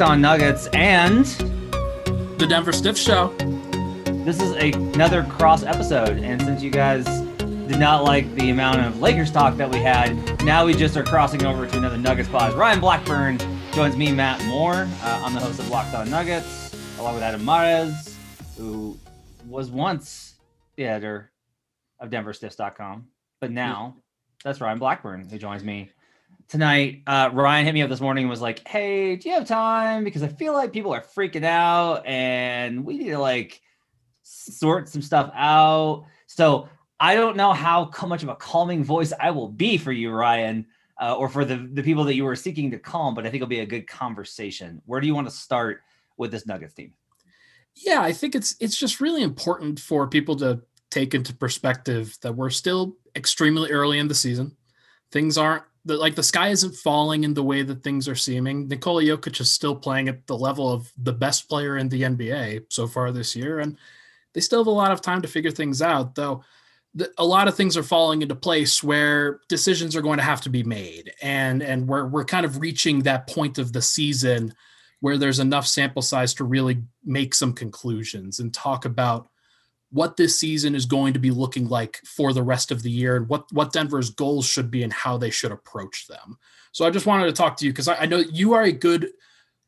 Locked On Nuggets, and the Denver Stiff Show. this is a- another cross episode. And since you guys did not like the amount of Lakers talk that we had, now we just are crossing over to another Nuggets pod. Ryan Blackburn joins me, Matt Moore. Uh, I'm the host of Locked On Nuggets, along with Adam Mares, who was once the editor of DenverStiffs.com, but now that's Ryan Blackburn who joins me tonight. Uh, Ryan hit me up this morning and was like, "Hey, do you have time? Because I feel like people are freaking out, and we need to like sort some stuff out." So I don't know how much of a calming voice I will be for you, Ryan, uh, or for the the people that you were seeking to calm. But I think it'll be a good conversation. Where do you want to start with this Nuggets team? Yeah, I think it's it's just really important for people to take into perspective that we're still extremely early in the season. Things aren't the, like the sky isn't falling in the way that things are seeming. Nikola Jokic is still playing at the level of the best player in the NBA so far this year, and they still have a lot of time to figure things out. Though the, a lot of things are falling into place where decisions are going to have to be made, and and we're we're kind of reaching that point of the season where there's enough sample size to really make some conclusions and talk about what this season is going to be looking like for the rest of the year and what what Denver's goals should be and how they should approach them. So I just wanted to talk to you because I, I know you are a good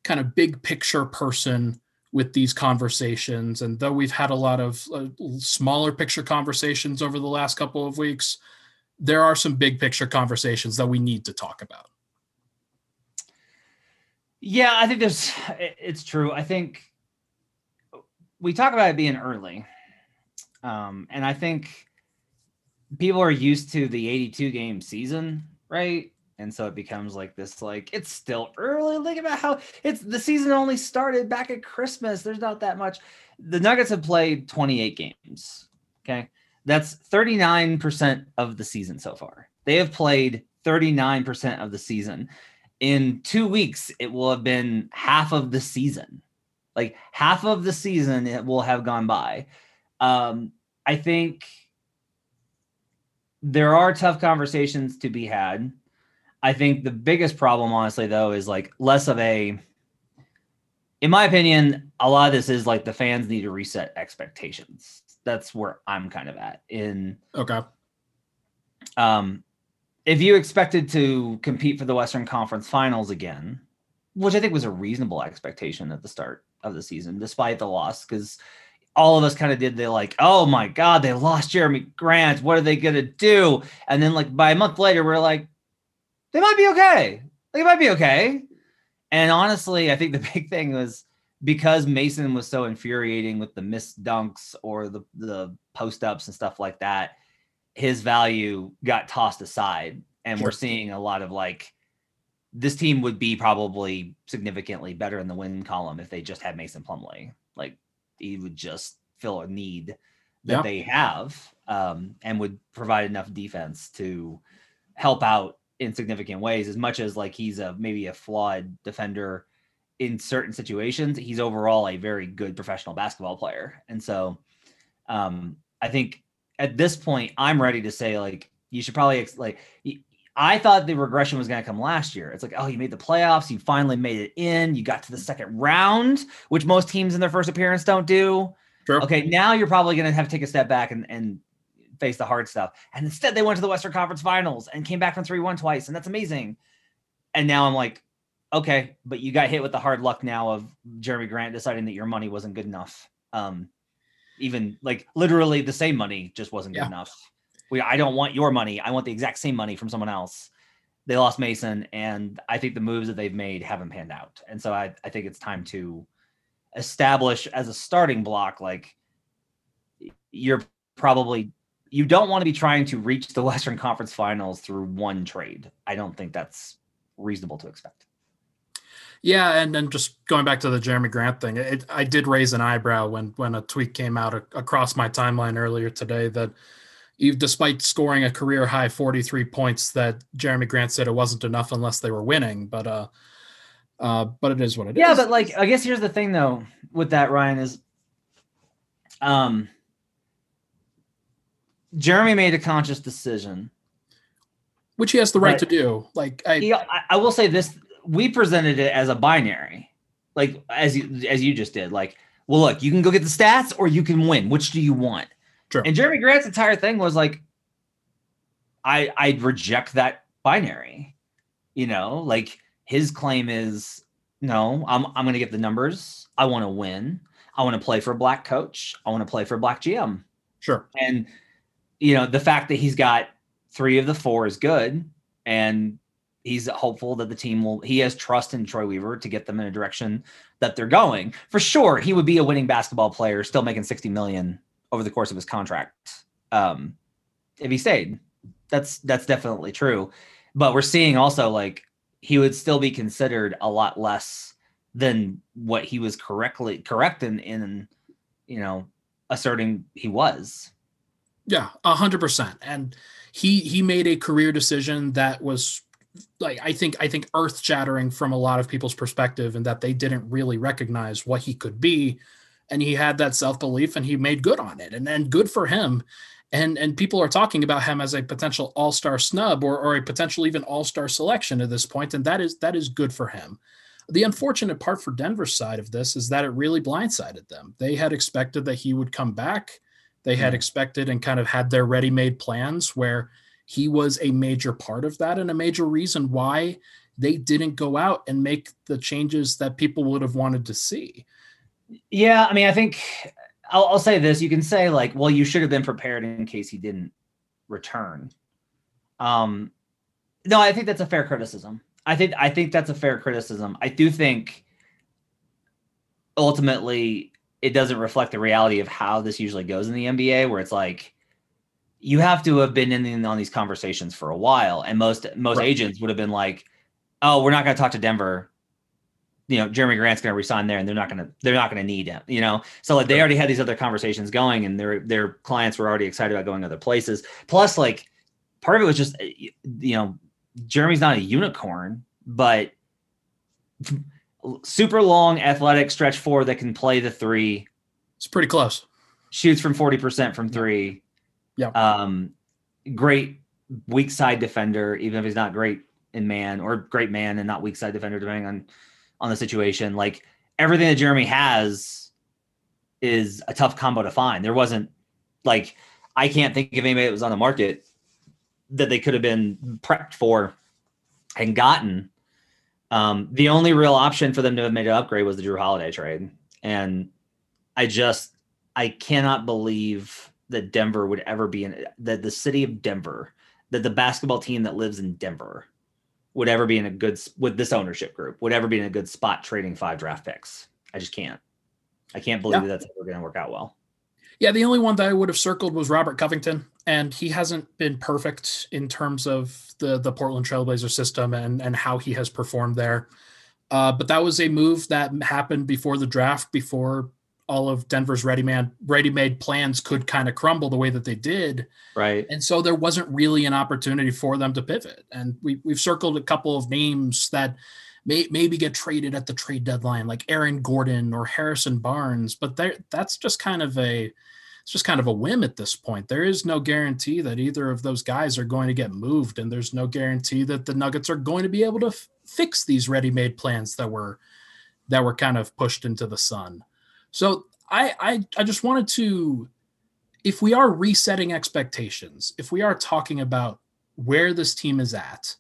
kind of big picture person with these conversations. And though we've had a lot of uh, smaller picture conversations over the last couple of weeks, there are some big picture conversations that we need to talk about. Yeah, I think there's. It's true. I think we talk about it being early, um, and I think people are used to the 82 game season, right? And so it becomes like this, like it's still early. Think about how it's the season only started back at Christmas. There's not that much. The Nuggets have played 28 games. Okay, that's 39% of the season so far. They have played 39% of the season in two weeks it will have been half of the season like half of the season it will have gone by um i think there are tough conversations to be had i think the biggest problem honestly though is like less of a in my opinion a lot of this is like the fans need to reset expectations that's where i'm kind of at in Okay. um, if you expected to compete for the Western Conference Finals again, which I think was a reasonable expectation at the start of the season, despite the loss, because all of us kind of did the like, oh my God, they lost Jerami Grant. What are they gonna do? And then like by a month later, we're like, they might be okay. They might be okay. And honestly, I think the big thing was because Mason was so infuriating with the missed dunks or the the post ups and stuff like that his value got tossed aside and we're seeing a lot of like this team would be probably significantly better in the win column if they just had Mason Plumlee. Like he would just fill a need that they have um, and would provide enough defense to help out in significant ways. As much as like he's a maybe a flawed defender in certain situations, he's overall a very good professional basketball player. And so um, I think at this point, I'm ready to say like you should probably like. I thought the regression was going to come last year. It's like, oh, you made the playoffs, you finally made it in, you got to the second round, which most teams in their first appearance don't do. Sure. Okay, now you're probably going to have to take a step back and, and face the hard stuff. And instead, they went to the Western Conference Finals and came back from 3 1 twice. And that's amazing. And now I'm like, okay, but you got hit with the hard luck now of Jerami Grant deciding that your money wasn't good enough. Um, even like literally the same money just wasn't good enough. I don't want your money. I want the exact same money from someone else. They lost Mason, and I think the moves that they've made haven't panned out. And so I, I think it's time to establish as a starting block, like you're probably you don't want to be trying to reach the Western Conference Finals through one trade. I don't think that's reasonable to expect. Yeah, and then just going back to the Jerami Grant thing, it, I did raise an eyebrow when when a tweet came out across my timeline earlier today that, even despite scoring a career high 43 points, that Jerami Grant said it wasn't enough unless they were winning. But uh, uh, but it is what it is. Yeah, but like I guess here's the thing though with that Ryan is um Jerami made a conscious decision. which he has the right Right. to do. Like I, He, I, I will say this we presented it as a binary. Like as you as you just did. Like, well look, you can go get the stats or you can win. Which do you want? True. And Jerami Grant's entire thing was like I I reject that binary. You know, like his claim is no, I'm I'm going to get the numbers. I want to win. I want to play for a black coach. I want to play for a black GM. sure. And you know, the fact that he's got three of the four is good. And he's hopeful that the team will he has trust in Troy Weaver to get them in a direction that they're going. For sure, he would be a winning basketball player, still making 60 million over the course of his contract. Um, if he stayed. That's that's definitely true. But we're seeing also like he would still be considered a lot less than what he was correctly correct in in you know asserting he was. Yeah, a hundred percent. And he he made a career decision that was like I think I think earth shattering from a lot of people's perspective, and that they didn't really recognize what he could be. And he had that self belief, and he made good on it, and and good for him. And and people are talking about him as a potential all star snub or or a potential even all star selection at this point, and that is that is good for him. The unfortunate part for Denver's side of this is that it really blindsided them. They had expected that he would come back they had Mhm. expected and kind of had their ready made plans where he was a major part of that and a major reason why they didn't go out and make the changes that people would have wanted to see. Yeah, I mean, I think I'll, I'll say this: you can say like, "Well, you should have been prepared in case he didn't return." Um, no, I think that's a fair criticism. I think I think that's a fair criticism. I do think ultimately it doesn't reflect the reality of how this usually goes in the NBA, where it's like you have to have been in on these conversations for a while, and most most Right. agents would have been like, "Oh, we're not going to talk to Denver." You know, Jerami Grant's going to resign there, and they're not going to they're not going to need him. You know, so like they already had these other conversations going, and their their clients were already excited about going other places. Plus, like part of it was just uh, you know, Jerami's not a unicorn, but super long, athletic stretch four that can play the three It's pretty close. shoots from 40% from three. Yeah. Um, great weak side defender, even if he's not great in man or great man and not weak side defender, depending on on the situation. Like everything that Jerami has is a tough combo to find. There wasn't like I can't think of anybody that was on the market that they could have been prepped for and gotten. Um, the only real option for them to have made an upgrade was the Jrue Holiday trade. And I just I cannot believe that Denver would ever be in that the city of Denver, that the basketball team that lives in Denver would ever be in a good with this ownership group would ever be in a good spot trading five draft picks. I just can't. I can't believe Yeah. that that's ever going to work out well. Yeah, the only one that I would have circled was Robert Covington, and he hasn't been perfect in terms of the the Portland Trailblazer system and and how he has performed there. Uh, but that was a move that happened before the draft, before all of Denver's ready man ready made plans could kind of crumble the way that they did, Right. and so there wasn't really an opportunity for them to pivot. And we we've circled a couple of names that may maybe get traded at the trade deadline, like Aaron Gordon or Harrison Barnes, but there that's just kind of a it's just kind of a whim at this point. There is no guarantee that either of those guys are going to get moved, and there's no guarantee that the Nuggets are going to be able to f- fix these ready-made plans that were that were kind of pushed into the sun. So I I, I just wanted to, if we are resetting expectations, if we are talking about where this team is at,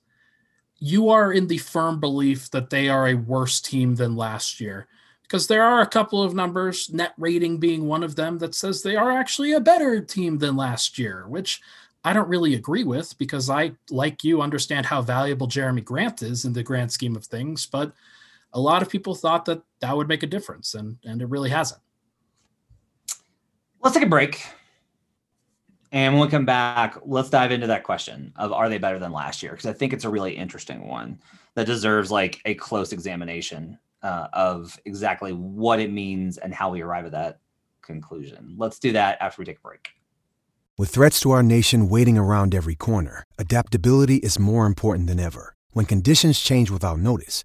you are in the firm belief that they are a worse team than last year because there are a couple of numbers, net rating being one of them, that says they are actually a better team than last year, which I don't really agree with because I, like you, understand how valuable Jerami Grant is in the grand scheme of things. But a lot of people thought that that would make a difference, and and it really hasn't. Let's take a break. And when we come back, let's dive into that question of are they better than last year? Because I think it's a really interesting one that deserves like a close examination uh, of exactly what it means and how we arrive at that conclusion. Let's do that after we take a break. With threats to our nation waiting around every corner, adaptability is more important than ever. When conditions change without notice,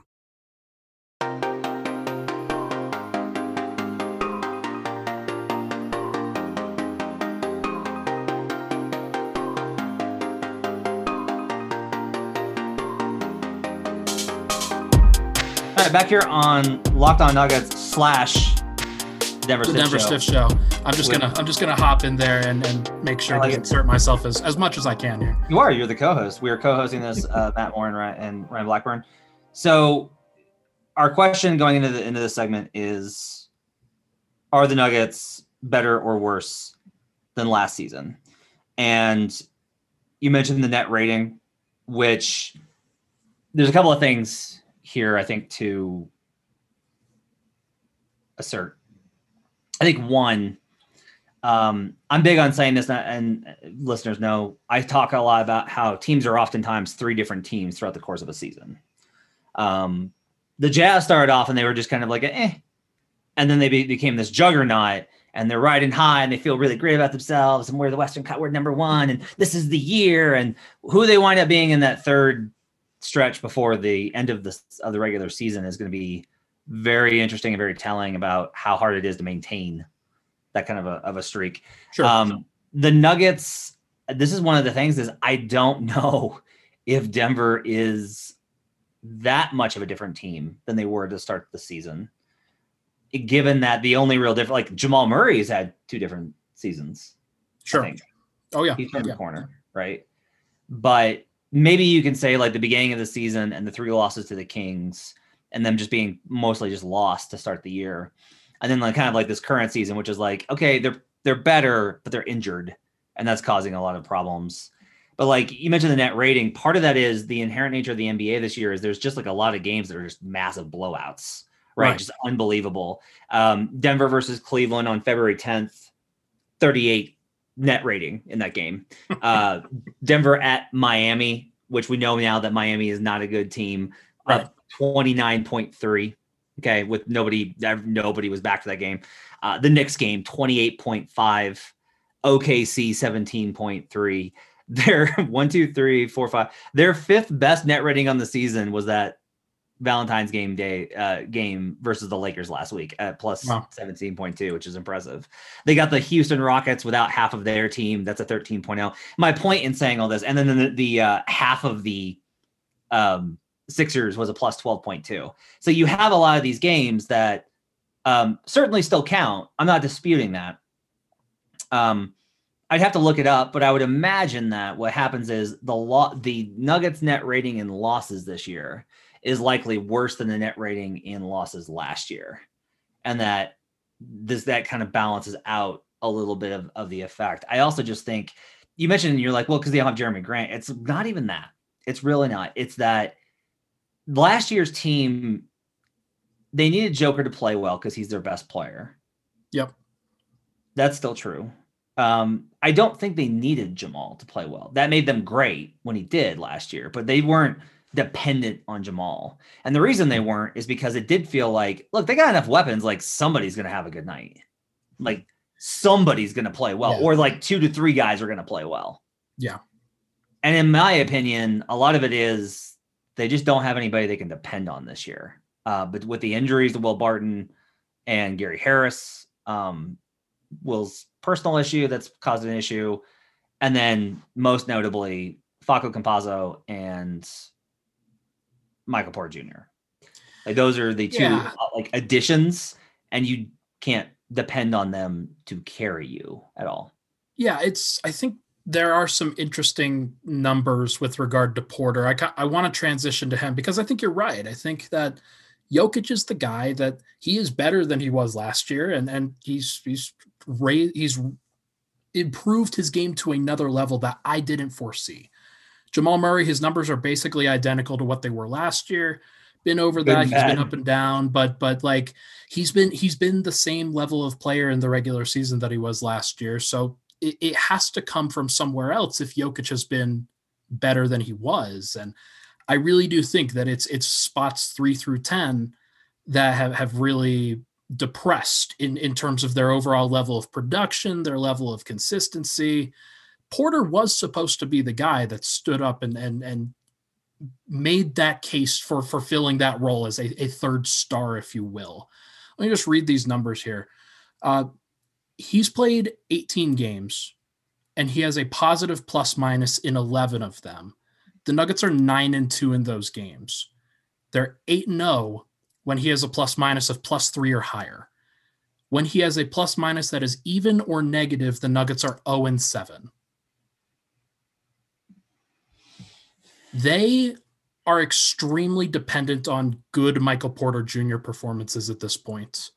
Back here on Locked On Nuggets slash Denver The Stiff Denver Show. Stiff Show. I'm just With- gonna I'm just gonna hop in there and, and make sure I like to insert myself as, as much as I can here. You are. You're the co-host. We are co-hosting this, uh, Matt Ryan, and Ryan Blackburn. So, our question going into the end of this segment is: Are the Nuggets better or worse than last season? And you mentioned the net rating, which there's a couple of things here I think to assert. I think one, um, I'm big on saying this, and listeners know I talk a lot about how teams are oftentimes three different teams throughout the course of a season. Um, the Jazz started off and they were just kind of like, eh, and then they be, became this juggernaut, and they're riding high, and they feel really great about themselves, and we're the Western Cut, we're number one, and this is the year, and who they wind up being in that third stretch before the end of the of the regular season is going to be very interesting and very telling about how hard it is to maintain that kind of a, of a streak. Sure. Um, the Nuggets. This is one of the things is I don't know if Denver is that much of a different team than they were to start the season. Given that the only real difference, like Jamal Murray has had two different seasons. Sure. Oh yeah. He's turned yeah. the corner, right? But maybe you can say like the beginning of the season and the three losses to the Kings and them just being mostly just lost to start the year. And then like kind of like this current season, which is like, okay, they're they're better, but they're injured. And that's causing a lot of problems. But like you mentioned the net rating, part of that is the inherent nature of the NBA this year is there's just like a lot of games that are just massive blowouts, right? Right. Just unbelievable. Um, Denver versus Cleveland on February 10th, 38 net rating in that game. Uh, Denver at Miami, which we know now that Miami is not a good team, Right. up 29.3. Okay, with nobody, nobody was back for that game. Uh, the Knicks game, 28.5. OKC 17.3. Their one, two, three, four, five. Their fifth best net rating on the season was that Valentine's game day uh, game versus the Lakers last week at plus Wow. 17.2, which is impressive. They got the Houston Rockets without half of their team. That's a 13.0. My point in saying all this, and then the, the uh, half of the um, Sixers was a plus 12.2. So you have a lot of these games that um, certainly still count. I'm not disputing that. Um, I'd have to look it up, but I would imagine that what happens is the lo- the Nuggets net rating in losses this year is likely worse than the net rating in losses last year, and that this that kind of balances out a little bit of, of the effect. I also just think you mentioned you're like, well, because they don't have Jerami Grant. It's not even that. It's really not. It's that last year's team they needed Joker to play well because he's their best player. Yep. That's still true. Um, I don't think they needed Jamal to play well. That made them great when he did last year, but they weren't dependent on Jamal. And the reason they weren't is because it did feel like, look, they got enough weapons, like somebody's gonna have a good night. Like somebody's gonna play well, Yeah. or like two to three guys are gonna play well. Yeah. And in my opinion, a lot of it is they just don't have anybody they can depend on this year. Uh, but with the injuries to Will Barton and Gary Harris, um, Will's personal issue that's caused an issue, and then most notably Facu Campazzo and Michael Porter Jr. Like those are the two Yeah. uh, like additions, and you can't depend on them to carry you at all. Yeah, it's. I think there are some interesting numbers with regard to Porter. I I want to transition to him because I think you're right. I think that Jokic is the guy that he is better than he was last year, and and he's he's raised he's improved his game to another level that I didn't foresee. Jamal Murray, his numbers are basically identical to what they were last year. Been over that, he's been up and down, but but like he's been he's been the same level of player in the regular season that he was last year. So it, it has to come from somewhere else if Jokic has been better than he was. And I really do think that it's it's spots three through ten that have, have really depressed in, in terms of their overall level of production, their level of consistency. Porter was supposed to be the guy that stood up and and and made that case for fulfilling that role as a, a third star, if you will. Let me just read these numbers here. Uh, he's played 18 games and he has a positive plus minus in 11 of them. The Nuggets are 9 and 2 in those games. They're 8 and 0 when he has a plus minus of plus 3 or higher. When he has a plus minus that is even or negative, the Nuggets are 0 and 7. They are extremely dependent on good Michael Porter Jr. performances at this point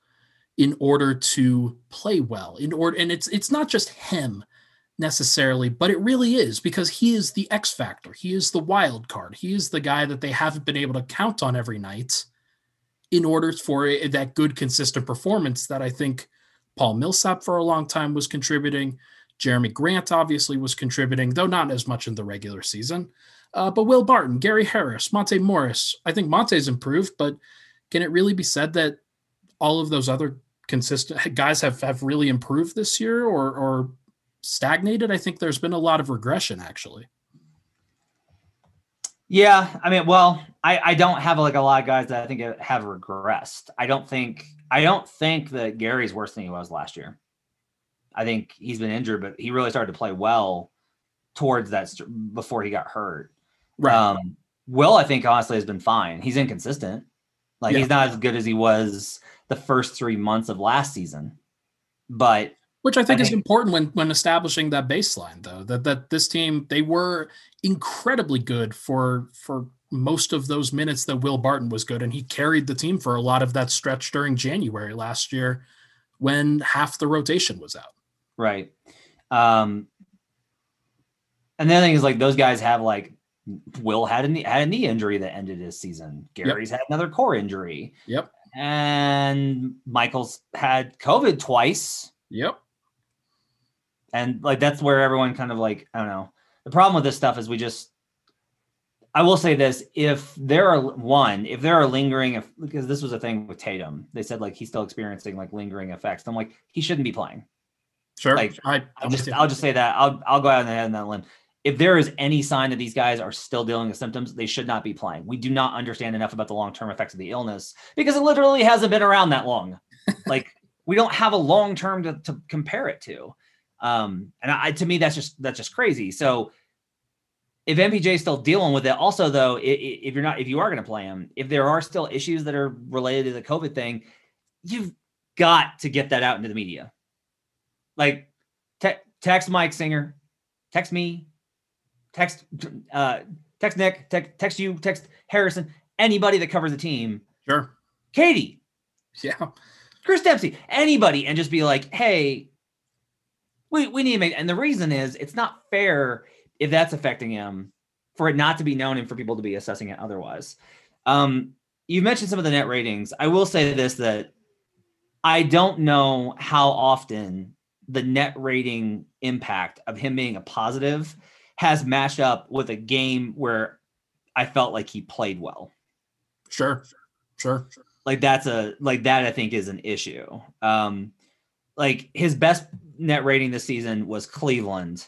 in order to play well. In order, and it's it's not just him necessarily, but it really is because he is the X factor. He is the wild card. He is the guy that they haven't been able to count on every night in order for that good, consistent performance that I think Paul Millsap for a long time was contributing. Jerami Grant obviously was contributing, though not as much in the regular season. Uh, but Will Barton, Gary Harris, Monte Morris, I think Monte's improved, but can it really be said that all of those other consistent guys have, have really improved this year or, or stagnated? I think there's been a lot of regression actually. Yeah, I mean, well, I, I don't have like a lot of guys that I think have regressed. I don't think I don't think that Gary's worse than he was last year. I think he's been injured, but he really started to play well towards that before he got hurt. Um, Will, I think honestly has been fine. He's inconsistent. Like Yeah. he's not as good as he was the first three months of last season. But Which I think is think- important when when establishing that baseline, though. That that this team they were incredibly good for for most of those minutes that Will Barton was good, and he carried the team for a lot of that stretch during January last year, when half the rotation was out. Right. Um, and the other thing is like those guys have like Will had a knee, had a knee injury that ended his season. Gary's had another core injury, Yep. and Michael's had COVID twice. Yep. And like that's where everyone kind of like I don't know. The problem with this stuff is we just. I will say this: if there are one, if there are lingering, if, because this was a thing with Tatum, they said like he's still experiencing like lingering effects. I'm like he shouldn't be playing. Sure. Like, I, I'll just. I'll just say that I'll I'll go out on that, on that limb. If there is any sign that these guys are still dealing with symptoms, they should not be playing. We do not understand enough about the long term effects of the illness because it literally hasn't been around that long. like we don't have a long term to, to compare it to. Um, and I, to me, that's just that's just crazy. So if MPJ is still dealing with it, also though, if you're not, if you are going to play him, if there are still issues that are related to the COVID thing, you've got to get that out into the media. Like te- text Mike Singer, text me, text uh, text Nick, text, text you, text Harrison, anybody that covers the team, sure. Katie, Yeah. Chris Dempsey, anybody, and just be like, hey, we, we need to make, and the reason is it's not fair if that's affecting him for it not to be known and for people to be assessing it otherwise. Um, you mentioned some of the net ratings. I will say this that I don't know how often the net rating impact of him being a positive has matched up with a game where I felt like he played well. Sure. Sure. like that's a like that i think is an issue. Um like his best net rating this season was cleveland.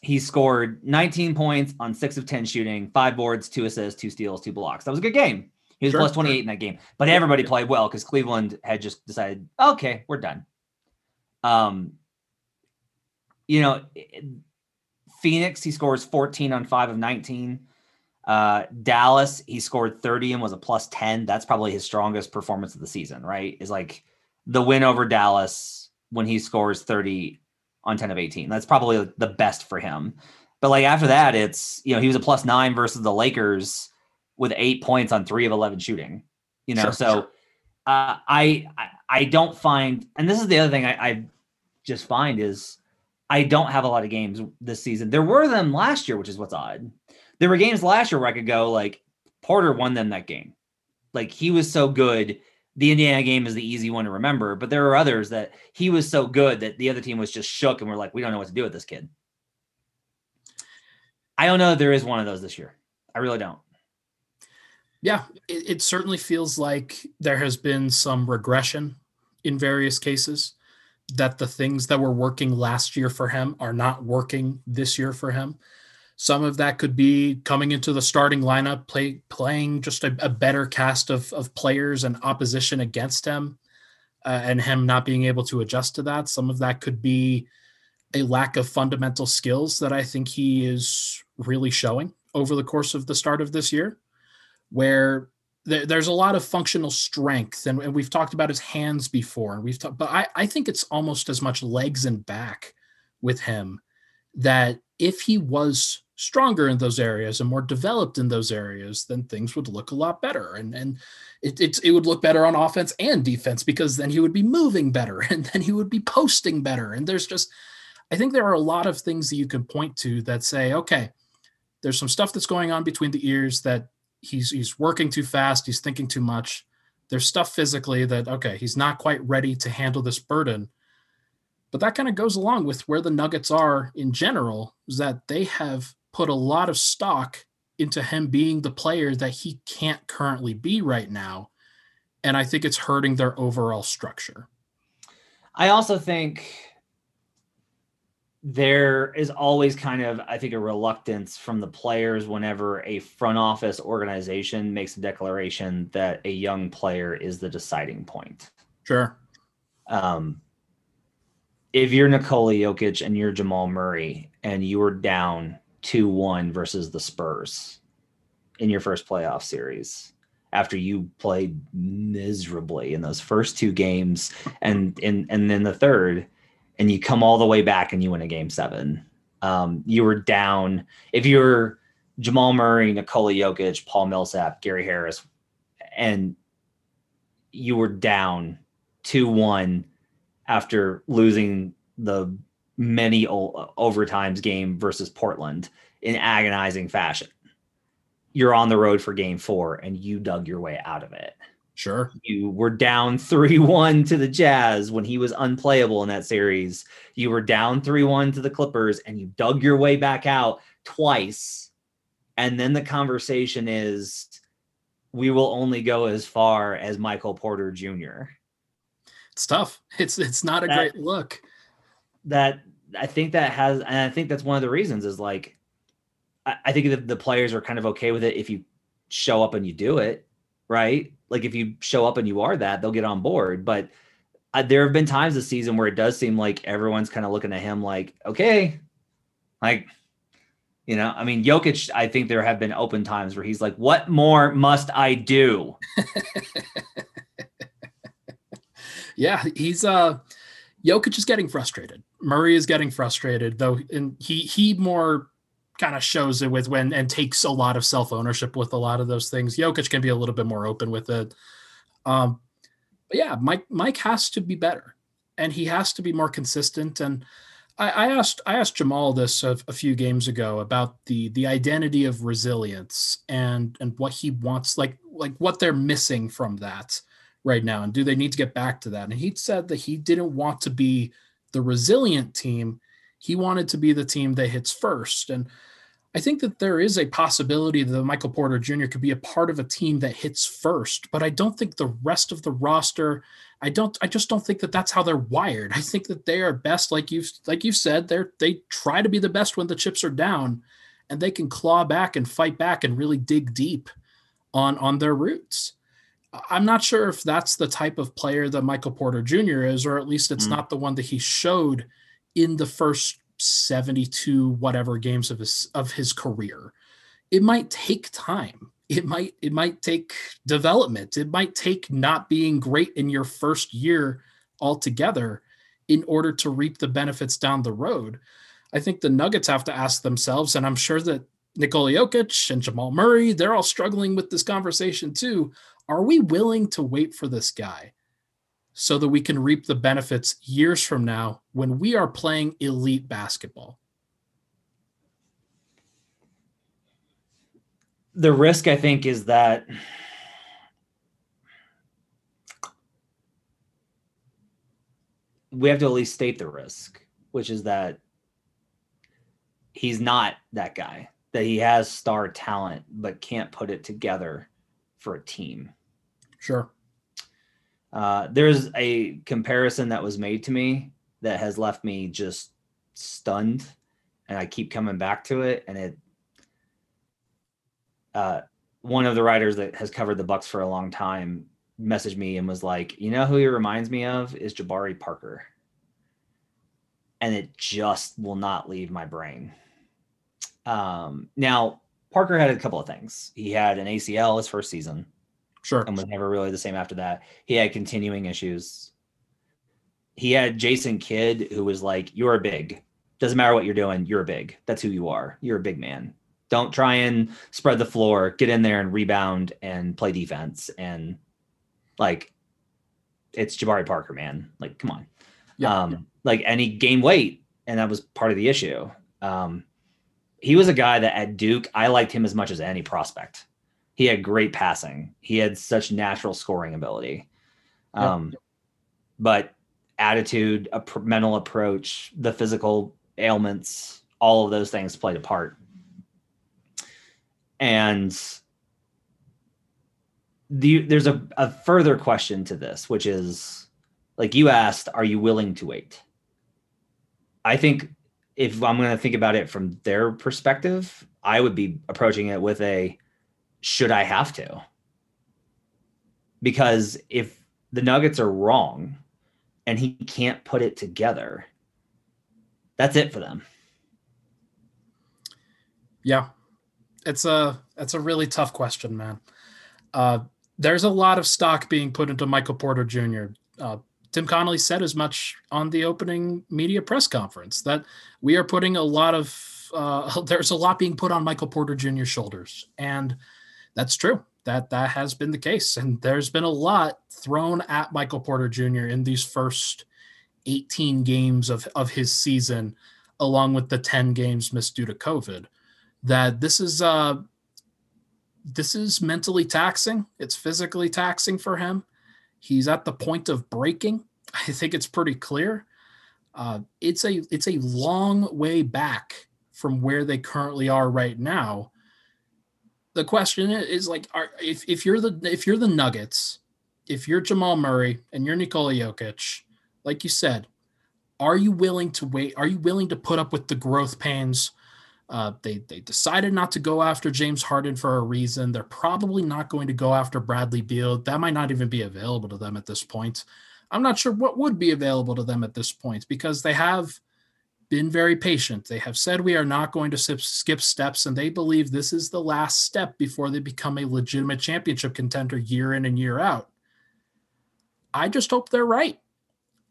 He scored 19 points on 6 of 10 shooting 5 boards 2 assists 2 steals 2 blocks. That was a good game. He was Sure. plus 28 in that game. But everybody played well because cleveland had just decided okay we're done. Um you know Phoenix, he scores 14 on five of 19. Uh, Dallas, he scored 30 and was a plus 10. That's probably his strongest performance of the season, right? Is like the win over Dallas when he scores 30 on 10 of 18. That's probably the best for him. But like after that, it's, you know, he was a plus nine versus the Lakers with eight points on three of 11 shooting, you know, sure, so sure. Uh, I, I don't find, and this is the other thing I, I just find is I don't have a lot of games this season. There were them last year, which is what's odd. There were games last year where I could go like Porter won them that game. Like he was so good. The Indiana game is the easy one to remember, but there are others that he was so good that the other team was just shook and we're like, we don't know what to do with this kid. I don't know if there is one of those this year. I really don't. Yeah, it, it certainly feels like there has been some regression in various cases that the things that were working last year for him are not working this year for him. Some of that could be coming into the starting lineup, play, playing just a, a better cast of, of players and opposition against him, uh, and him not being able to adjust to that. Some of that could be a lack of fundamental skills that I think he is really showing over the course of the start of this year where there's a lot of functional strength and, and, we've talked about his hands before. And we've talked but I, I think it's almost as much legs and back with him that if he was stronger in those areas and more developed in those areas then things would look a lot better. And and it, it, it would look better on offense and defense because then he would be moving better and then he would be posting better. And there's just i think there are a lot of things that you can point to that say okay there's some stuff that's going on between the ears that he's he's working too fast, he's thinking too much. There's stuff physically that okay, he's not quite ready to handle this burden. But that kind of goes along with where the Nuggets are in general, is that they have put a lot of stock into him being the player that he can't currently be right now. And I think it's hurting their overall structure. I also think there is always kind of, I think, a reluctance from the players whenever a front office organization makes a declaration that a young player is the deciding point. Sure. Um, if you're Nikola Jokic and you're Jamal Murray and you were down 2 1 versus the Spurs in your first playoff series, after you played miserably in those first two games and in and then the third and you come all the way back and you win a game seven. Um, you were down if you're Jamal Murray, Nikola Jokic, Paul Millsap, Gary Harris, and you were down two one after losing the many overtimes game versus Portland in agonizing fashion. You're on the road for game four and you dug your way out of it. Sure. You were down 3 1 to the Jazz when he was unplayable in that series. You were down 3 1 to the Clippers and you dug your way back out twice. And then the conversation is we will only go as far as Michael Porter Jr. It's tough. It's it's not a that, great look. That I think that has and I think that's one of the reasons is like I, I think that the players are kind of okay with it if you show up and you do it, right? Like if you show up and you are that, they'll get on board. But uh, there have been times this season where it does seem like everyone's kind of looking at him like, okay, like, you know, I mean, Jokic, I think there have been open times where he's like, what more must I do? yeah, he's uh Jokic is getting frustrated. Murray is getting frustrated, though, and he he more kind of shows it with when and takes a lot of self ownership with a lot of those things. Jokic can be a little bit more open with it. Um, but yeah, Mike Mike has to be better, and he has to be more consistent. And I, I asked I asked Jamal this a, a, few games ago about the the identity of resilience and and what he wants, like like what they're missing from that right now, and do they need to get back to that? And he said that he didn't want to be the resilient team he wanted to be the team that hits first. And I think that there is a possibility that Michael Porter Jr. could be a part of a team that hits first, but I don't think the rest of the roster. I don't. I just don't think that that's how they're wired. I think that they are best, like you've like you've said. They're they try to be the best when the chips are down, and they can claw back and fight back and really dig deep on on their roots. I'm not sure if that's the type of player that Michael Porter Jr. is, or at least it's mm. not the one that he showed in the first 72 whatever games of his of his career. It might take time. It might it might take development. It might take not being great in your first year altogether in order to reap the benefits down the road. I think the Nuggets have to ask themselves, and I'm sure that Nikola Jokic and Jamal Murray, they're all struggling with this conversation too. Are we willing to wait for this guy so that we can reap the benefits years from now when we are playing elite basketball? The risk, I think, is that we have to at least state the risk, which is that he's not that guy, that he has star talent, but can't put it together for a team. Sure. Uh, there's a comparison that was made to me that has left me just stunned, and I keep coming back to it. And it, uh, one of the writers that has covered the Bucks for a long time messaged me and was like, "You know who he reminds me of is Jabari Parker," and it just will not leave my brain. Um, now Parker had a couple of things. He had an ACL his first season. Sure. And was never really the same after that. He had continuing issues. He had Jason Kidd, who was like, You're a big. Doesn't matter what you're doing, you're a big. That's who you are. You're a big man. Don't try and spread the floor. Get in there and rebound and play defense. And like, it's Jabari Parker, man. Like, come on. Yeah. Um, like, any game weight. And that was part of the issue. Um, he was a guy that at Duke, I liked him as much as any prospect he had great passing. He had such natural scoring ability. Um, yep. But attitude, a pr- mental approach, the physical ailments, all of those things played a part. And the, there's a, a further question to this, which is like you asked, are you willing to wait? I think if I'm going to think about it from their perspective, I would be approaching it with a should I have to? Because if the Nuggets are wrong and he can't put it together, that's it for them. Yeah. It's a it's a really tough question, man. Uh, there's a lot of stock being put into Michael Porter Jr. Uh, Tim Connolly said as much on the opening media press conference that we are putting a lot of uh, there's a lot being put on Michael Porter Jr.'s shoulders, and that's true. That that has been the case, and there's been a lot thrown at Michael Porter Jr. in these first 18 games of of his season, along with the 10 games missed due to COVID. That this is uh this is mentally taxing. It's physically taxing for him. He's at the point of breaking. I think it's pretty clear. Uh, it's a it's a long way back from where they currently are right now the question is like, are, if if you're the if you're the Nuggets, if you're Jamal Murray and you're Nikola Jokic, like you said, are you willing to wait? Are you willing to put up with the growth pains? Uh, they they decided not to go after James Harden for a reason. They're probably not going to go after Bradley Beal. That might not even be available to them at this point. I'm not sure what would be available to them at this point because they have been very patient. They have said we are not going to skip steps, and they believe this is the last step before they become a legitimate championship contender year in and year out. I just hope they're right.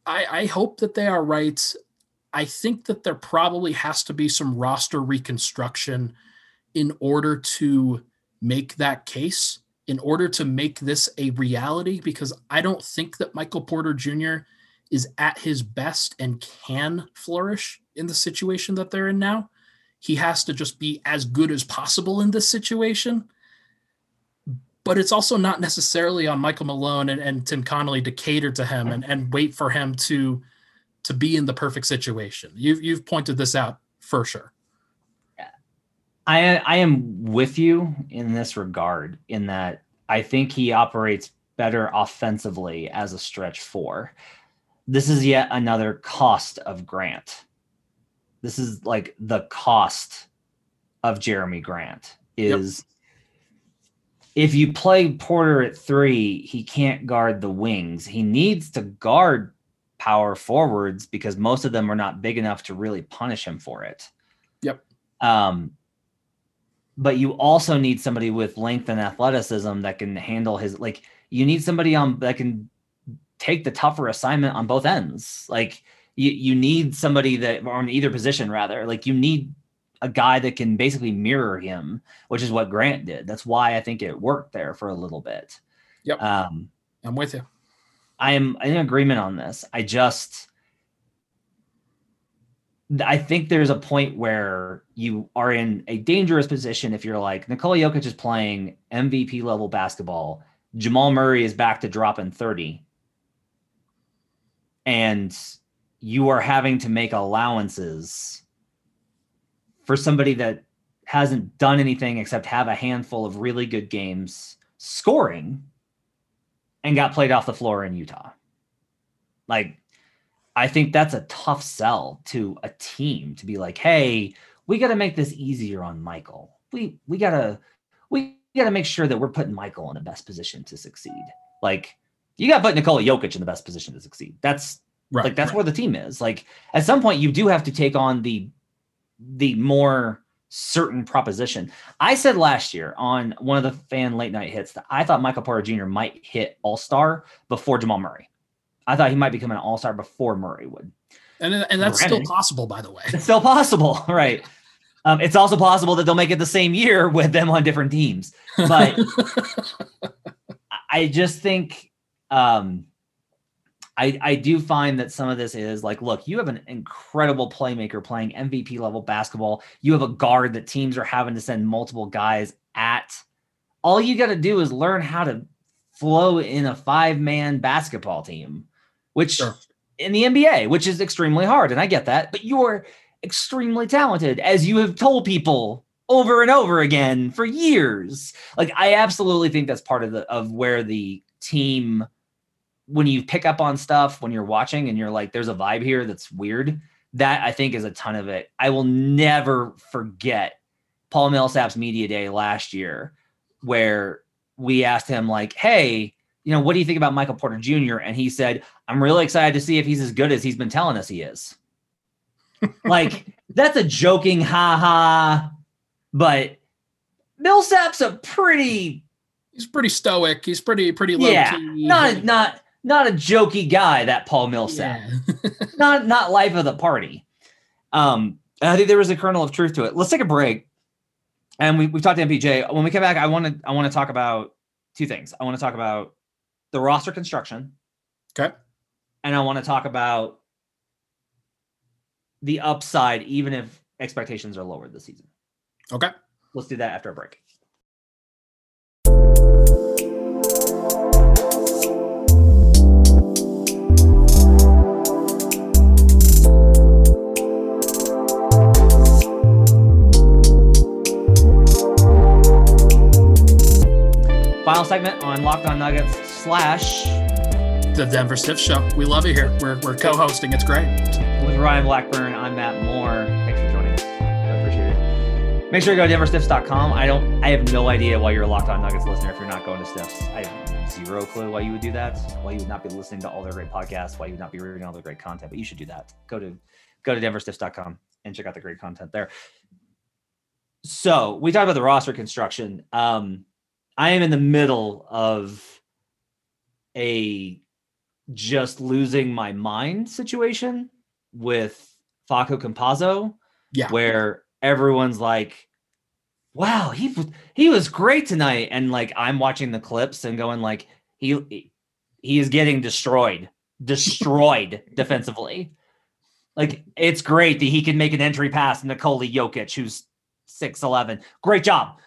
I, I hope that they are right. I think that there probably has to be some roster reconstruction in order to make that case, in order to make this a reality, because I don't think that Michael Porter Jr. is at his best and can flourish in the situation that they're in now. He has to just be as good as possible in this situation. But it's also not necessarily on Michael Malone and, and Tim Connolly to cater to him and, and wait for him to to be in the perfect situation. You've you've pointed this out for sure. I I am with you in this regard, in that I think he operates better offensively as a stretch four. This is yet another cost of Grant. This is like the cost of Jerami Grant is yep. if you play Porter at three, he can't guard the wings. He needs to guard power forwards because most of them are not big enough to really punish him for it. Yep. Um, but you also need somebody with length and athleticism that can handle his like you need somebody on that can take the tougher assignment on both ends. Like you you need somebody that on either position rather. Like you need a guy that can basically mirror him, which is what Grant did. That's why I think it worked there for a little bit. Yep. Um, I'm with you. I am in agreement on this. I just I think there's a point where you are in a dangerous position if you're like Nikola Jokic is playing MVP level basketball. Jamal Murray is back to dropping 30. And you are having to make allowances for somebody that hasn't done anything except have a handful of really good games scoring and got played off the floor in Utah. Like, I think that's a tough sell to a team to be like, hey, we got to make this easier on Michael. We we gotta we gotta make sure that we're putting Michael in the best position to succeed. Like, you got to put Nikola Jokic in the best position to succeed. That's right, like that's right. where the team is. Like, at some point, you do have to take on the the more certain proposition. I said last year on one of the fan late night hits that I thought Michael Porter Jr. might hit All Star before Jamal Murray. I thought he might become an All Star before Murray would. And and that's Granted, still possible, by the way. It's still possible, right? Um, it's also possible that they'll make it the same year with them on different teams. But I just think um, I, I do find that some of this is like, look, you have an incredible playmaker playing MVP level basketball. You have a guard that teams are having to send multiple guys at. All you got to do is learn how to flow in a five man basketball team, which sure. in the NBA, which is extremely hard. And I get that, but you're extremely talented, as you have told people over and over again for years. Like, I absolutely think that's part of the of where the team when you pick up on stuff when you're watching and you're like, there's a vibe here that's weird. That I think is a ton of it. I will never forget Paul Millsap's media day last year, where we asked him like, "Hey, you know, what do you think about Michael Porter Jr.?" And he said, "I'm really excited to see if he's as good as he's been telling us he is." like that's a joking ha ha, but Millsap's a pretty. He's pretty stoic. He's pretty pretty low yeah, key. Not not not a jokey guy, that Paul Millsap. Yeah. not not life of the party. Um, I think there was a kernel of truth to it. Let's take a break. And we, we've talked to MPJ. When we come back, I want to I want to talk about two things. I want to talk about the roster construction. Okay. And I want to talk about the upside, even if expectations are lower this season. Okay. Let's do that after a break. Final segment on Locked On Nuggets slash the Denver Stiff Show. We love you here. We're, we're co-hosting. It's great. With Ryan Blackburn, I'm Matt Moore. Thanks for joining us. I appreciate it. Make sure you go to denverstiffs.com. I don't I have no idea why you're a Locked On Nuggets listener if you're not going to Stiffs. I have zero clue why you would do that. Why you would not be listening to all their great podcasts, why you would not be reading all their great content, but you should do that. Go to go to denverstiffs.com and check out the great content there. So we talked about the roster construction. Um, I am in the middle of a just losing my mind situation with Facu Campazzo. Yeah. Where everyone's like, wow, he he was great tonight. And like I'm watching the clips and going like he he is getting destroyed, destroyed defensively. Like it's great that he can make an entry pass Nikola Jokic, who's 6'11. Great job.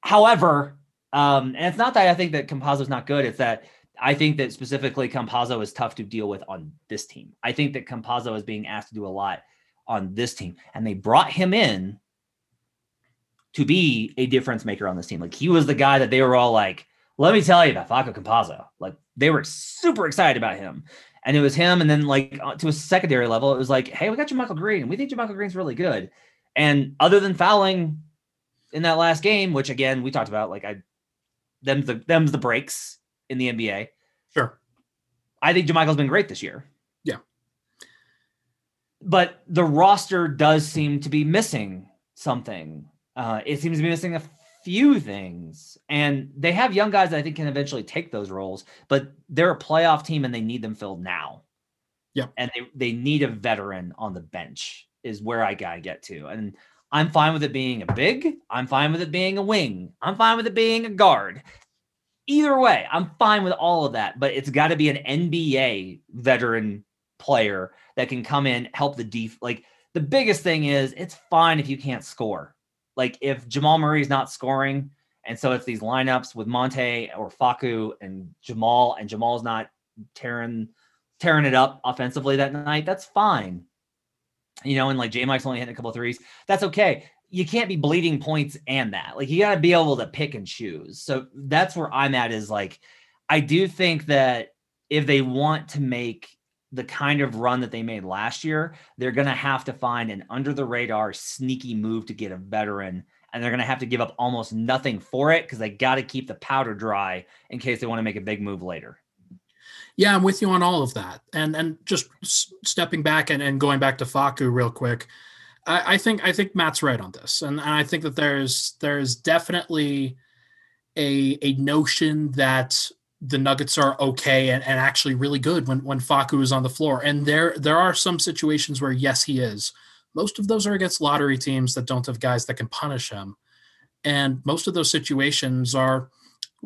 However, um, and it's not that I think that is not good. It's that I think that specifically Campazzo is tough to deal with on this team. I think that Campazzo is being asked to do a lot on this team, and they brought him in to be a difference maker on this team. Like he was the guy that they were all like, "Let me tell you about Facu Campazzo." Like they were super excited about him, and it was him. And then like uh, to a secondary level, it was like, "Hey, we got JaMychal Green. We think JaMychal Green's really good." And other than fouling in that last game, which again we talked about, like I them's the them's the breaks in the NBA. Sure. I think JaMychal's been great this year. Yeah. but the roster does seem to be missing something. Uh, it seems to be missing a few things, and they have young guys that I think can eventually take those roles. But they're a playoff team, and they need them filled now. Yep. and they they need a veteran on the bench is where I gotta get to, and I'm fine with it being a big. I'm fine with it being a wing. I'm fine with it being a guard. Either way, I'm fine with all of that, but it's got to be an NBA veteran player that can come in, help the def. Like the biggest thing is, it's fine if you can't score. Like if Jamal Murray's not scoring, and so it's these lineups with Monte or Facu and Jamal, and Jamal's not tearing tearing it up offensively that night. That's fine you know, and like J Mike's only hitting a couple threes. That's okay. You can't be bleeding points and that. Like you got to be able to pick and choose. So that's where I'm at is like, I do think that if they want to make the kind of run that they made last year, they're going to have to find an under the radar, sneaky move to get a veteran. And they're going to have to give up almost nothing for it because they got to keep the powder dry in case they want to make a big move later. Yeah, I'm with you on all of that. And and just s- stepping back and, and going back to Facu real quick, I, I think I think Matt's right on this, and, and I think that there's there's definitely a a notion that the Nuggets are okay and, and actually really good when when Facu is on the floor. And there there are some situations where yes, he is. Most of those are against lottery teams that don't have guys that can punish him. And most of those situations are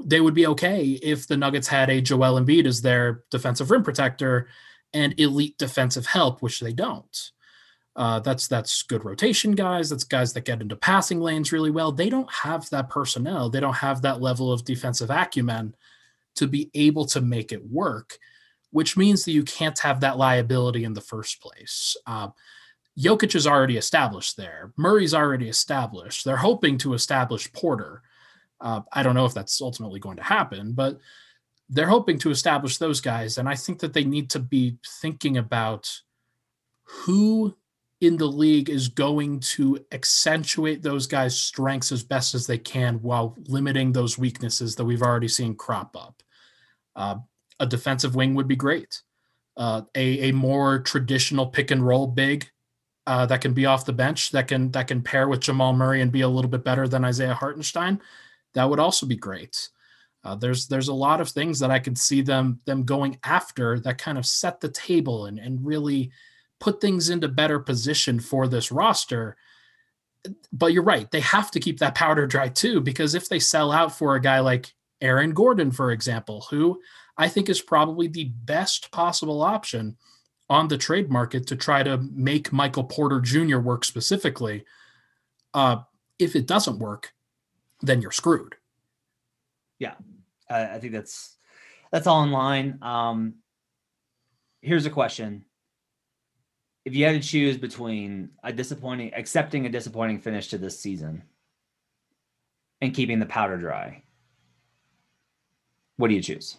they would be okay if the Nuggets had a Joel Embiid as their defensive rim protector and elite defensive help, which they don't. Uh, that's that's good rotation guys. That's guys that get into passing lanes really well. They don't have that personnel. They don't have that level of defensive acumen to be able to make it work, which means that you can't have that liability in the first place. Uh, Jokic is already established there. Murray's already established. They're hoping to establish Porter. Uh, I don't know if that's ultimately going to happen, but they're hoping to establish those guys. And I think that they need to be thinking about who in the league is going to accentuate those guys' strengths as best as they can while limiting those weaknesses that we've already seen crop up. Uh, a defensive wing would be great. Uh, a, a more traditional pick and roll big uh, that can be off the bench that can that can pair with Jamal Murray and be a little bit better than Isaiah Hartenstein that would also be great. Uh, there's there's a lot of things that I could see them them going after that kind of set the table and and really put things into better position for this roster. But you're right, they have to keep that powder dry too because if they sell out for a guy like Aaron Gordon, for example, who I think is probably the best possible option on the trade market to try to make Michael Porter Jr. work specifically. Uh, if it doesn't work, then you're screwed. Yeah, I, I think that's that's all in line. Um, here's a question: If you had to choose between a disappointing, accepting a disappointing finish to this season, and keeping the powder dry, what do you choose?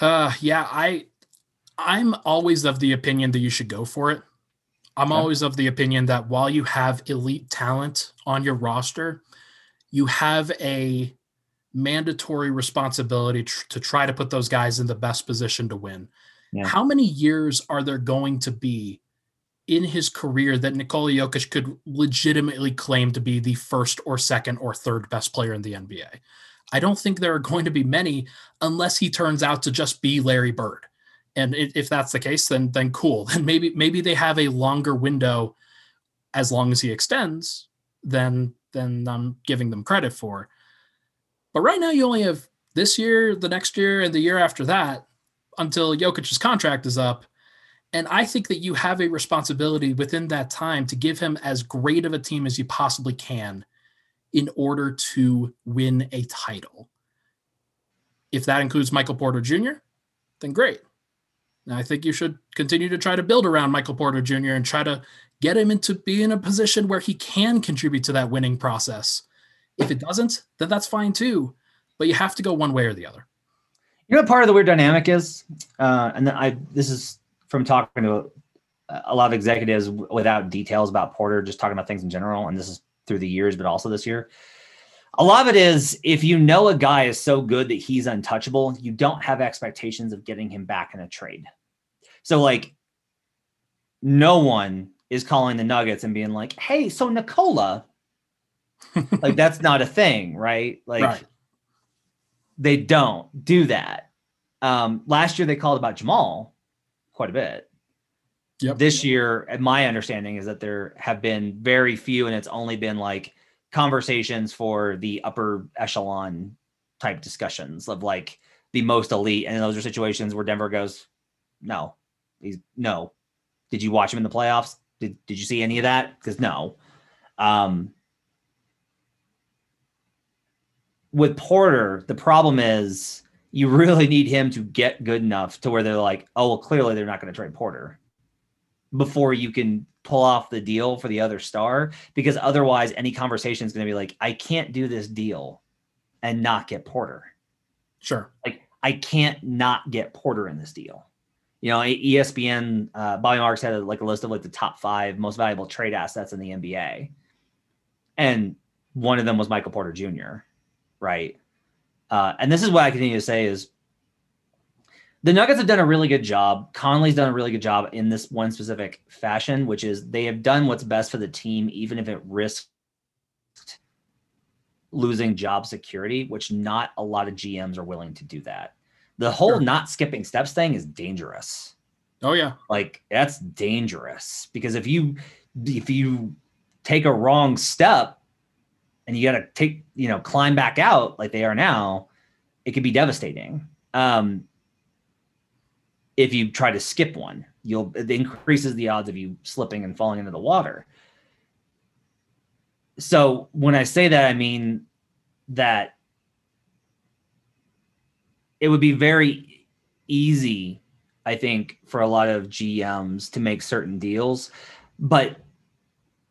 Uh, yeah, I I'm always of the opinion that you should go for it. I'm Okay. always of the opinion that while you have elite talent on your roster, you have a mandatory responsibility tr- to try to put those guys in the best position to win. Yeah. How many years are there going to be in his career that Nikola Jokic could legitimately claim to be the first or second or third best player in the NBA? I don't think there are going to be many unless he turns out to just be Larry Bird. And if that's the case, then then cool. Then maybe maybe they have a longer window as long as he extends than than I'm giving them credit for. But right now you only have this year, the next year, and the year after that until Jokic's contract is up. And I think that you have a responsibility within that time to give him as great of a team as you possibly can in order to win a title. If that includes Michael Porter Jr., then great. And I think you should continue to try to build around Michael Porter Jr. and try to get him into be in a position where he can contribute to that winning process. If it doesn't, then that's fine too. But you have to go one way or the other. You know what part of the weird dynamic is, uh, and I this is from talking to a lot of executives without details about Porter, just talking about things in general, and this is through the years, but also this year. A lot of it is if you know a guy is so good that he's untouchable, you don't have expectations of getting him back in a trade. So like no one is calling the Nuggets and being like, "Hey, so Nikola." like that's not a thing, right? Like Right. they don't do that. Um, last year they called about Jamal quite a bit. Yep. This year, my understanding is that there have been very few, and it's only been like conversations for the upper echelon type discussions of like the most elite. And those are situations where Denver goes, No, he's no. Did you watch him in the playoffs? Did did you see any of that? Because no. Um with Porter, the problem is you really need him to get good enough to where they're like, oh, well, clearly they're not going to trade Porter before you can pull off the deal for the other star. Because otherwise, any conversation is going to be like, I can't do this deal and not get Porter. Sure. Like, I can't not get Porter in this deal. You know, ESPN, uh, Bobby Marks had a, like a list of like the top five most valuable trade assets in the NBA. And one of them was Michael Porter Jr right? Uh, and this is what I continue to say is the Nuggets have done a really good job. Connelly's done a really good job in this one specific fashion, which is they have done what's best for the team, even if it risked losing job security, which not a lot of GMs are willing to do that. The whole Sure. not skipping steps thing is dangerous Oh yeah. like that's dangerous because if you if you take a wrong step and you got to take you know climb back out like they are now it could be devastating um if you try to skip one you'll it increases the odds of you slipping and falling into the water so when i say that i mean that it would be very easy I think, for a lot of GMs to make certain deals. But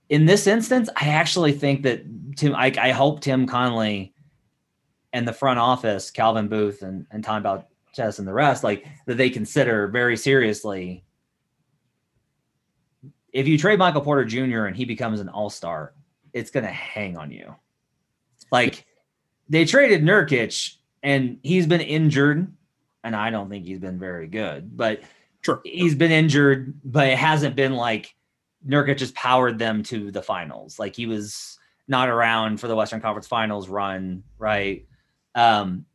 in this instance, I actually think that Tim, I, I hope Tim Connelly and the front office, Calvin Booth and, and Tom Balcetis and the rest, like that they consider very seriously. If you trade Michael Porter Jr. and he becomes an all star, it's going to hang on you. Like they traded Nurkic and he's been injured and I don't think he's been very good, but Sure. he's been injured, but it hasn't been like Nurkic just powered them to the finals. Like he was not around for the Western Conference Finals run, right? Um,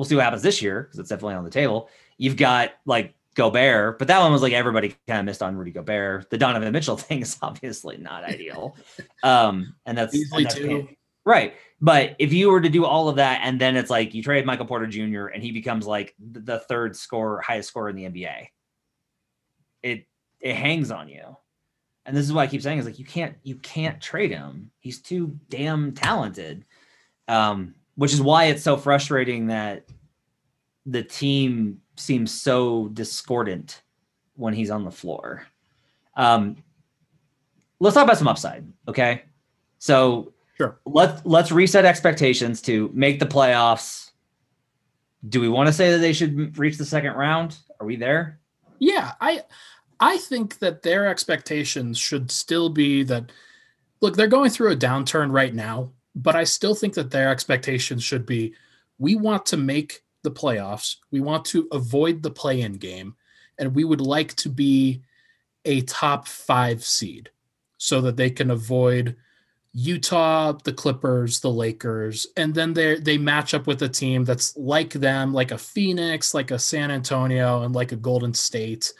we'll see what happens this year because it's definitely on the table. You've got like Gobert, but that one was like everybody kind of missed on Rudy Gobert. The Donovan Mitchell thing is obviously not ideal, um, and that's, Easily and that's too. Right. But if you were to do all of that and then it's like you trade Michael Porter Jr. and he becomes like the third scorer, highest scorer in the NBA, it it hangs on you. And this is what I keep saying is like you can't you can't trade him. He's too damn talented. Um, which is why it's so frustrating that the team seems so discordant when he's on the floor. Um, let's talk about some upside, okay? So Sure. let's let's reset expectations to make the playoffs. Do we want to say that they should reach the second round? Are we there? Yeah, I I think that their expectations should still be that look, they're going through a downturn right now, but I still think that their expectations should be we want to make the playoffs. We want to avoid the play-in game and we would like to be a top 5 seed so that they can avoid Utah, the Clippers, the Lakers, and then they they match up with a team that's like them, like a Phoenix, like a San Antonio, and like a Golden State,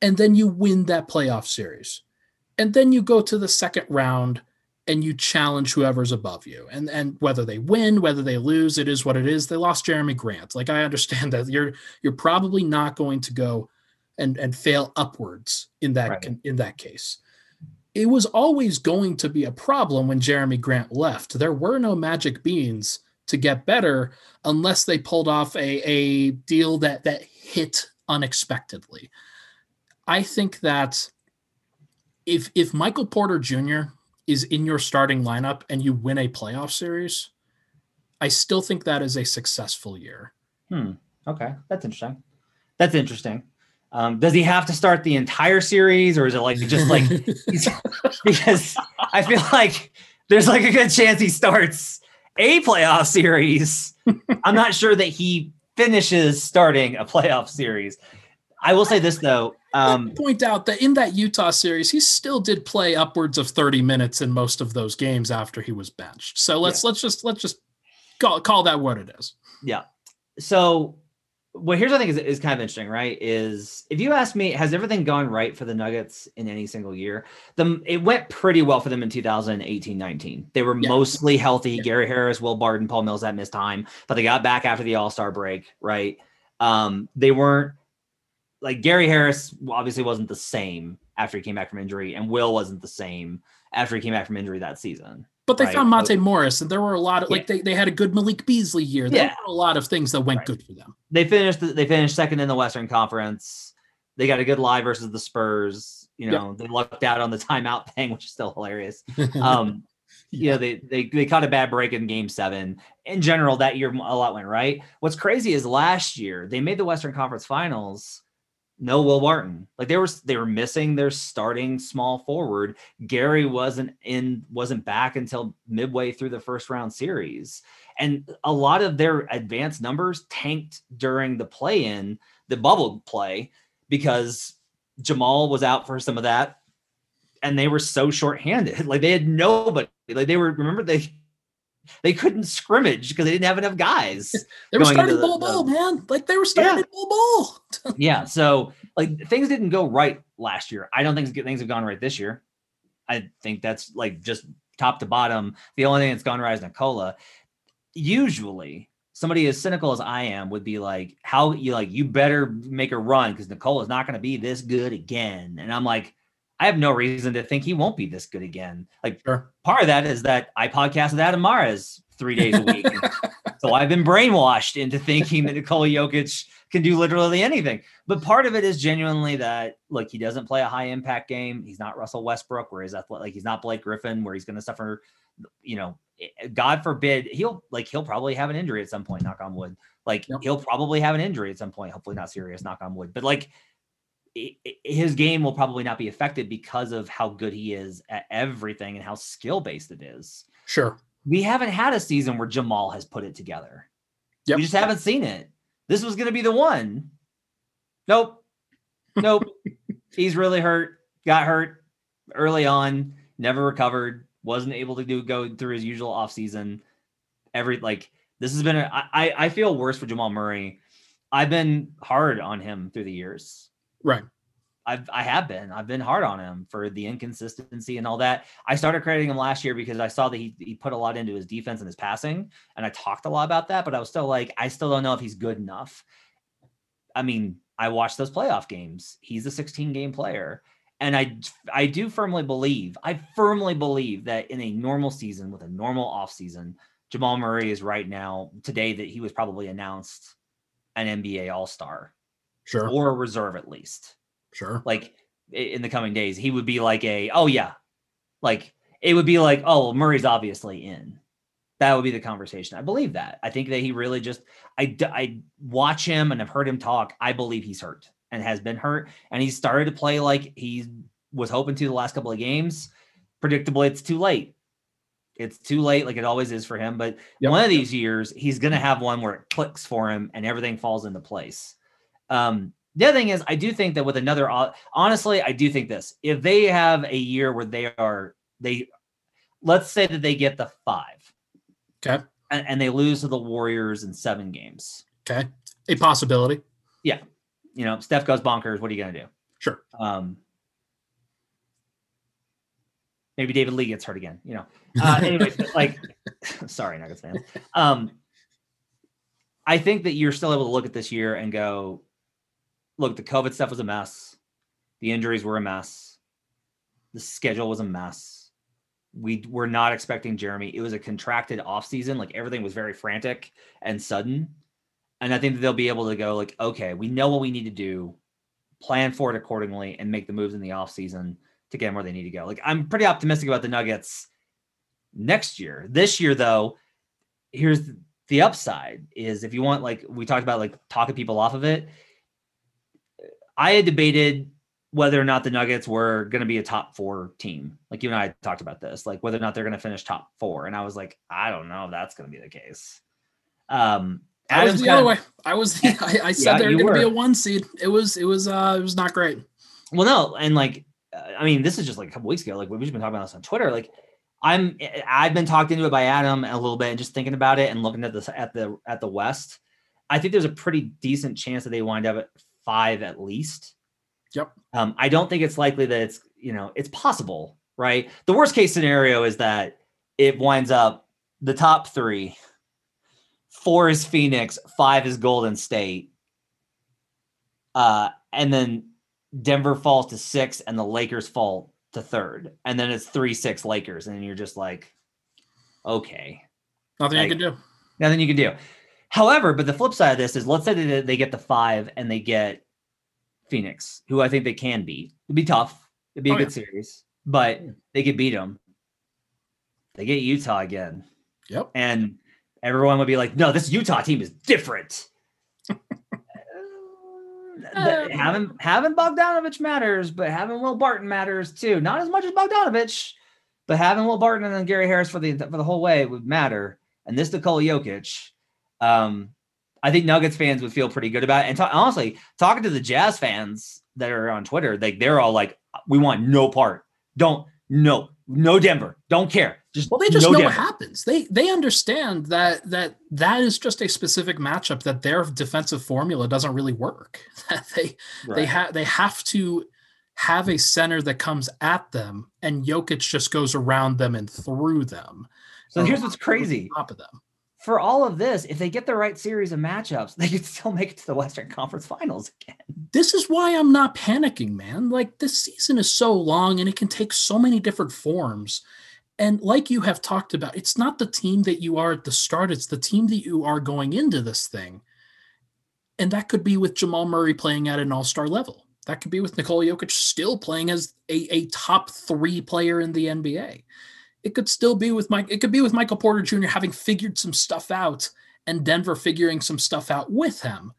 and then you win that playoff series, and then you go to the second round and you challenge whoever's above you, and and whether they win, whether they lose, it is what it is. They lost Jerami Grant. Like I understand that you're you're probably not going to go and and fail upwards in that Right. in that case it was always going to be a problem when Jerami Grant left. There were no magic beans to get better unless they pulled off a, a deal that that hit unexpectedly. I think that if if Michael Porter Jr. is in your starting lineup and you win a playoff series, I still think that is a successful year. Hmm. Okay, that's interesting. That's interesting. Um, does he have to start the entire series, or is it like just like because I feel like there's like a good chance he starts a playoff series. I'm not sure that he finishes starting a playoff series. I will say this though. Um, point out that in that Utah series, he still did play upwards of 30 minutes in most of those games after he was benched. So let's yeah. let's just let's just call call that what it is. Yeah. So well, here's what I think is, is kind of interesting, right? Is if you ask me, has everything gone right for the Nuggets in any single year? The it went pretty well for them in 2018 19. They were yeah. mostly healthy. Yeah. Gary Harris, Will Barton, Paul Millsap missed time, but they got back after the All Star break, right? Um, they weren't like Gary Harris obviously wasn't the same after he came back from injury, and Will wasn't the same after he came back from injury that season. But they right? found Monte Morris, and there were a lot of yeah. like they, they had a good Malik Beasley year. There yeah. were a lot of things that went right. good for them. They finished they finished second in the Western Conference. They got a good lie versus the Spurs. You know, yep. they lucked out on the timeout thing, which is still hilarious. Um, yeah. you know, they they they caught a bad break in game seven. In general, that year a lot went right. What's crazy is last year they made the Western Conference finals no Will Barton. Like they were they were missing their starting small forward. Gary wasn't in wasn't back until midway through the first round series. And a lot of their advanced numbers tanked during the play in, the bubble play, because Jamal was out for some of that. And they were so short-handed. Like they had nobody. Like they were, remember they they couldn't scrimmage because they didn't have enough guys. they were starting Bol Bol, man. Like they were starting yeah. Bol Bol. yeah. So like things didn't go right last year. I don't think things have gone right this year. I think that's like just top to bottom. The only thing that's gone right is Nikola. Usually, somebody as cynical as I am would be like, "How you like? You better make a run because Nikola is not going to be this good again." And I'm like, I have no reason to think he won't be this good again. Like sure. part of that is that I podcast with Adam Mares three days a week. so I've been brainwashed into thinking that Nikola Jokic can do literally anything. But part of it is genuinely that look, he doesn't play a high impact game. He's not Russell Westbrook, where he's athletic, like he's not Blake Griffin, where he's going to suffer. You know, eh, God forbid he'll like he'll probably have an injury at some point. Knock on wood. Like yep. he'll probably have an injury at some point. Hopefully not serious. Knock on wood. But like his game will probably not be affected because of how good he is at everything and how skill based it is. Sure. We haven't had a season where Jamal has put it together. Yep. We just haven't seen it. This was going to be the one. Nope. Nope. He's really hurt. Got hurt early on, never recovered, wasn't able to do go through his usual offseason. Every like this has been a, I, I feel worse for Jamal Murray. I've been hard on him through the years. Right. I've I have been. I've been hard on him for the inconsistency and all that. I started crediting him last year because I saw that he, he put a lot into his defense and his passing, and I talked a lot about that. But I was still like, I still don't know if he's good enough. I mean, I watched those playoff games. He's a 16 game player, and I I do firmly believe, I firmly believe that in a normal season with a normal off season, Jamal Murray is right now today that he was probably announced an NBA All Star sure, or a reserve at least, sure. Like in the coming days, he would be like a oh yeah, like it would be like oh Murray's obviously in. That would be the conversation. I believe that. I think that he really just I I watch him and I've heard him talk. I believe he's hurt and has been hurt, and he started to play like he was hoping to the last couple of games. Predictably, it's too late. It's too late, like it always is for him. But yep. one of these years, he's going to have one where it clicks for him and everything falls into place. Um, the other thing is, I do think that with another, honestly, I do think this: if they have a year where they are, they, let's say that they get the five, okay, and, and they lose to the Warriors in seven games, okay, a possibility. Yeah, you know, Steph goes bonkers. What are you gonna do? Sure. Um, maybe David Lee gets hurt again. You know. Uh, anyway, like, sorry, Nuggets fans. Um, I think that you're still able to look at this year and go, look, the COVID stuff was a mess. The injuries were a mess. The schedule was a mess. We were not expecting Jerami. It was a contracted offseason. Like everything was very frantic and sudden. And I think that they'll be able to go, like, okay, we know what we need to do, plan for it accordingly, and make the moves in the offseason to get them where they need to go. Like, I'm pretty optimistic about the Nuggets next year. This year, though, here's the upside is if you want, like, we talked about, like, talking people off of it I had debated whether or not the Nuggets were going to be a top four team. Like you and I talked about this, like whether or not they're going to finish top four. And I was like, I don't know if that's going to be the case. Um, Adam's I was the other way. I was. I, I said Yeah, they're going to be a one seed. It was. It was. Uh. It was not great. Well, no, and like, uh, I mean, this is just like a couple weeks ago. Like we've just been talking about this on Twitter. Like, I'm, I've been talked into it by Adam a little bit, and just thinking about it and looking at this at the at the West. I think there's a pretty decent chance that they wind up at five at least. Yep. Um, I don't think it's likely that it's you know it's possible, right? The worst case scenario is that it winds up the top three. Four is Phoenix, five is Golden State, uh, and then Denver falls to six, and the Lakers fall to third, and then it's three six Lakers, and you're just like, okay, Nothing Like- I can do. nothing you can do. However, but the flip side of this is, let's say they, they get the five and they get Phoenix, who I think they can beat. It'd be tough. It'd be a Oh, good yeah. series, but they could beat them. They get Utah again, Yep. and everyone would be like, "No, this Utah team is different." Uh, th- having having Bogdanovich matters, but having Will Barton matters too. Not as much as Bogdanovich, but having Will Barton and then Gary Harris for the for the whole way would matter. And this Nikola Jokic, um, I think Nuggets fans would feel pretty good about it. And ta- honestly, talking to the Jazz fans that are on Twitter, like they're all like, "We want no part. Don't no no Denver. Don't care. Just Well, they just no know Denver." what happens. They they understand that that that is just a specific matchup that their defensive formula doesn't really work. That they they have they have to have a center that comes at them, and Jokic just goes around them and through them. So here's what's crazy. top of them. For all of this, if they get the right series of matchups, they could still make it to the Western Conference Finals again. This is why I'm not panicking, man. Like this season is so long and it can take so many different forms. And like you have talked about, it's not the team that you are at the start, it's the team that you are going into this thing. And that could be with Jamal Murray playing at an all star level. That could be with Nikola Jokic still playing as a, a top three player in the NBA. It could still be with Mike, it could be with Michael Porter Jr. having figured some stuff out and Denver figuring some stuff out with him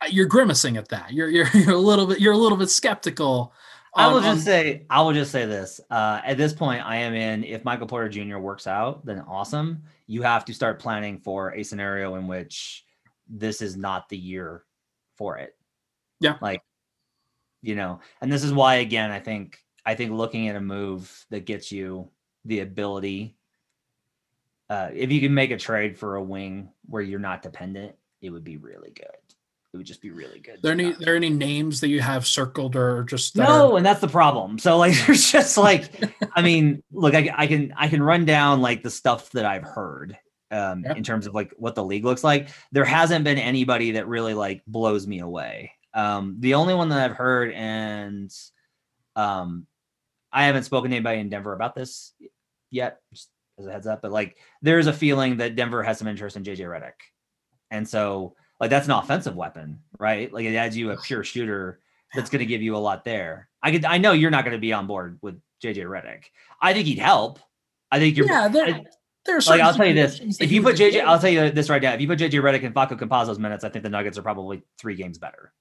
Uh, you're grimacing at that. You're you're you're a little bit you're a little bit skeptical. I will just on- say, I will just say this. Uh, at this point, I am in. If Michael Porter Jr. works out, then awesome. You have to start planning for a scenario in which this is not the year for it. Yeah. Like, you know, and this is why, again, I think I think looking at a move that gets you the ability. Uh, if you can make a trade for a wing where you're not dependent, it would be really good. It would just be really good. there any there any names that you have circled or just no, are- and that's the problem. So like, there's just like, I mean, look, I, I can I can run down like the stuff that I've heard um, Yeah. in terms of like what the league looks like. There hasn't been anybody that really like blows me away. Um, the only one that I've heard, and um, I haven't spoken to anybody in Denver about this yet, just as a heads up. But like, there's a feeling that Denver has some interest in JJ Redick, and so like that's an offensive weapon, right? Like it adds you a pure shooter that's going to give you a lot there. I could, I know you're not going to be on board with JJ Redick. I think he'd help. I think you're. yeah, there, I, there's like I'll tell you this: if you put JJ. I'll tell you this right now: if you put JJ Redick and Facu Campazzo's minutes, I think the Nuggets are probably three games better.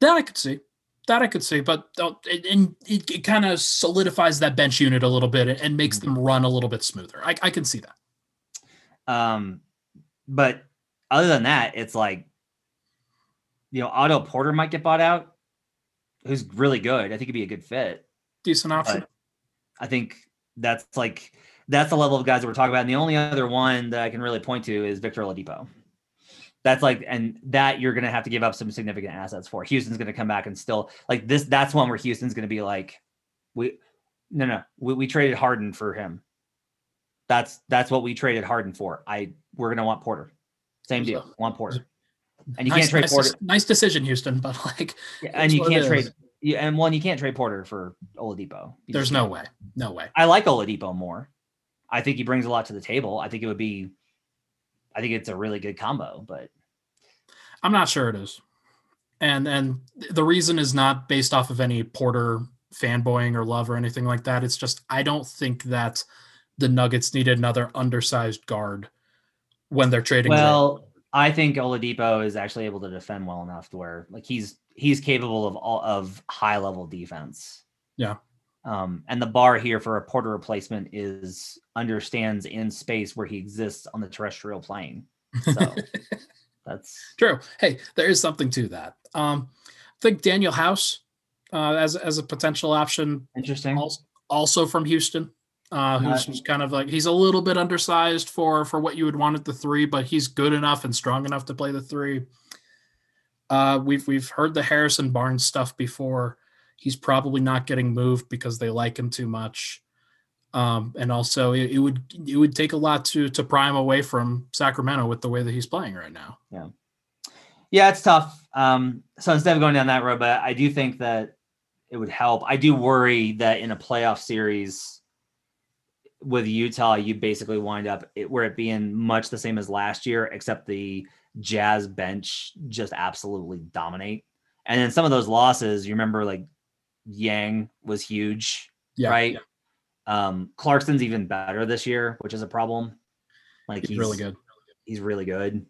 that I could see. That I could see, but uh, it, and it, it kind of solidifies that bench unit a little bit and, makes Mm-hmm. them run a little bit smoother. I, I can see that. Um, but other than that, it's like, you know, Otto Porter might get bought out, who's really good. I think he'd be a good fit. Decent option. But I think that's like that's the level of guys that we're talking about. And the only other one that I can really point to is Victor Oladipo. That's like, and that you're gonna have to give up some significant assets for. Houston's gonna come back and still like this. That's one where Houston's gonna be like, we, no, no, we, we traded Harden for him. That's that's what we traded Harden for. I we're gonna want Porter. Same deal. Want Porter. And you nice, can't trade nice, Porter. nice decision, Houston, but like, Yeah, and you can't trade. Yeah, and one you can't trade Porter for Oladipo. You there's no way, no way. I like Oladipo more. I think he brings a lot to the table. I think it would be. I think it's a really good combo, but I'm not sure it is. And and the reason is not based off of any Porter fanboying or love or anything like that. It's just I don't think that the Nuggets need another undersized guard when they're trading. Well, I think Oladipo is actually able to defend well enough to where like he's he's capable of all of high level defense. Yeah. Um, and the bar here for a Porter replacement is understands in space where he exists on the terrestrial plane. So That's true. Hey, there is something to that. Um, I think Danuel House uh, as as a potential option. Interesting. Also, also from Houston, uh, who's, who's kind of like he's a little bit undersized for for what you would want at the three, but he's good enough and strong enough to play the three. Uh, we've we've heard the Harrison Barnes stuff before. He's probably not getting moved because they like him too much. Um, and also it, it, would it would take a lot to to pry him away from Sacramento with the way that he's playing right now. Yeah, yeah, it's tough. Um, so instead of going down that road, but I do think that it would help. I do worry that in a playoff series with Utah, you basically wind up it, where it being much the same as last year, except the Jazz bench just absolutely dominate. And then some of those losses, you remember like Yang was huge, yeah, right? Yeah. Um, Clarkson's even better this year, which is a problem. Like he's, he's really good. He's really good.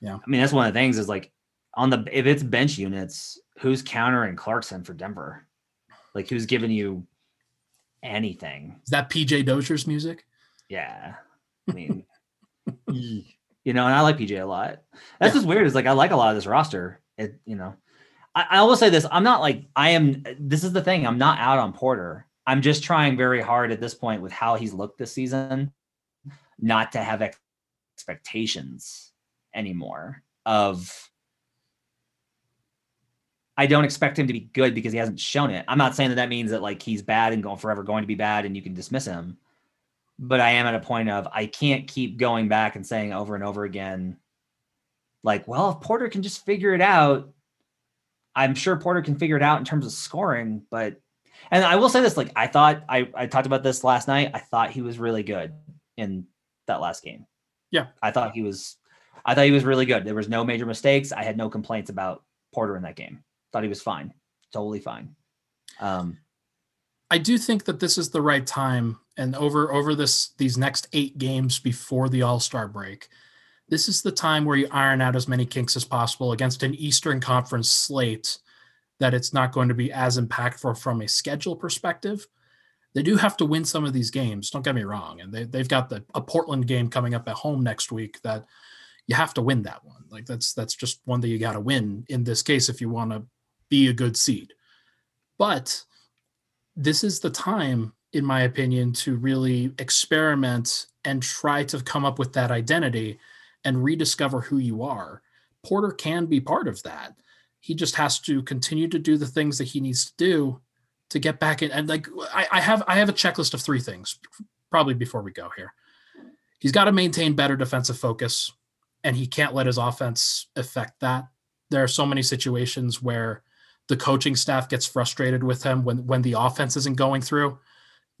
Yeah. I mean, that's one of the things is like on the if it's bench units, who's countering Clarkson for Denver? Like who's giving you anything? Is that PJ Dozier's music? Yeah. I mean, you know, and I like PJ a lot. That's yeah. just weird. Is like I like a lot of this roster. It, you know, I, I will say this. I'm not like I am. This is the thing. I'm not out on Porter. I'm just trying very hard at this point with how he's looked this season, not to have expectations anymore of I don't expect him to be good because he hasn't shown it. I'm not saying that that means that like he's bad and going forever going to be bad and you can dismiss him. But I am at a point of I can't keep going back and saying over and over again, like, well, if Porter can just figure it out, I'm sure Porter can figure it out in terms of scoring, but and I will say this, like I thought I, I talked about this last night. I thought he was really good in that last game. Yeah. I thought he was I thought he was really good. There was no major mistakes. I had no complaints about Porter in that game. Thought he was fine. Totally fine. Um I do think that this is the right time and over over this these next 8 games before the All-Star break. This is the time where you iron out as many kinks as possible against an Eastern Conference slate that it's not going to be as impactful from a schedule perspective. They do have to win some of these games. Don't get me wrong, and they they've got the a Portland game coming up at home next week that you have to win that one. Like that's that's just one that you got to win in this case if you want to be a good seed. But this is the time, in my opinion, to really experiment and try to come up with that identity and rediscover who you are. Porter can be part of that he just has to continue to do the things that he needs to do to get back in. And like I, I have I have a checklist of three things probably before we go here. He's got to maintain better defensive focus, and he can't let his offense affect that. There are so many situations where the coaching staff gets frustrated with him when when the offense isn't going through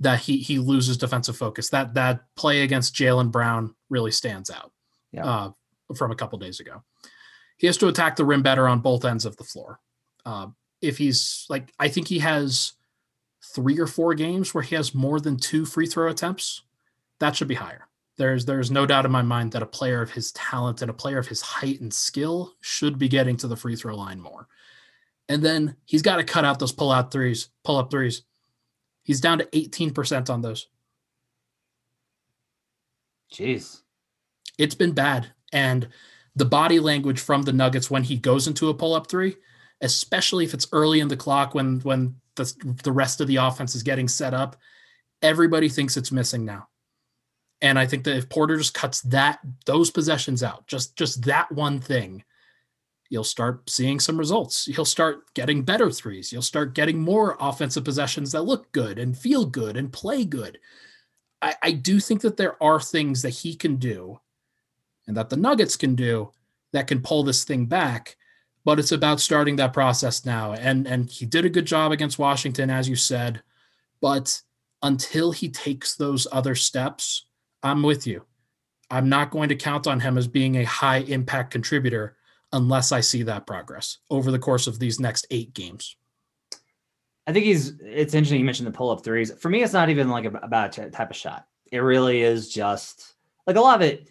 that he he loses defensive focus. That that play against Jaylen Brown really stands out yeah. uh, from a couple days ago he has to attack the rim better on both ends of the floor. Uh, if he's like, I think he has three or four games where he has more than two free throw attempts. That should be higher. There's there's no doubt in my mind that a player of his talent and a player of his height and skill should be getting to the free throw line more. And then he's got to cut out those pull out threes, pull up threes. He's down to 18% on those. Jeez. It's been bad. And the body language from the Nuggets when he goes into a pull up three, especially if it's early in the clock when when the, the rest of the offense is getting set up, everybody thinks it's missing now. And I think that if Porter just cuts that those possessions out, just just that one thing, you'll start seeing some results. You'll start getting better threes. You'll start getting more offensive possessions that look good and feel good and play good. I, I do think that there are things that he can do and that the Nuggets can do that can pull this thing back. But it's about starting that process now. And and he did a good job against Washington, as you said. But until he takes those other steps, I'm with you. I'm not going to count on him as being a high impact contributor unless I see that progress over the course of these next eight games. I think he's. It's interesting you mentioned the pull up threes. For me, it's not even like about type of shot. It really is just like a lot of it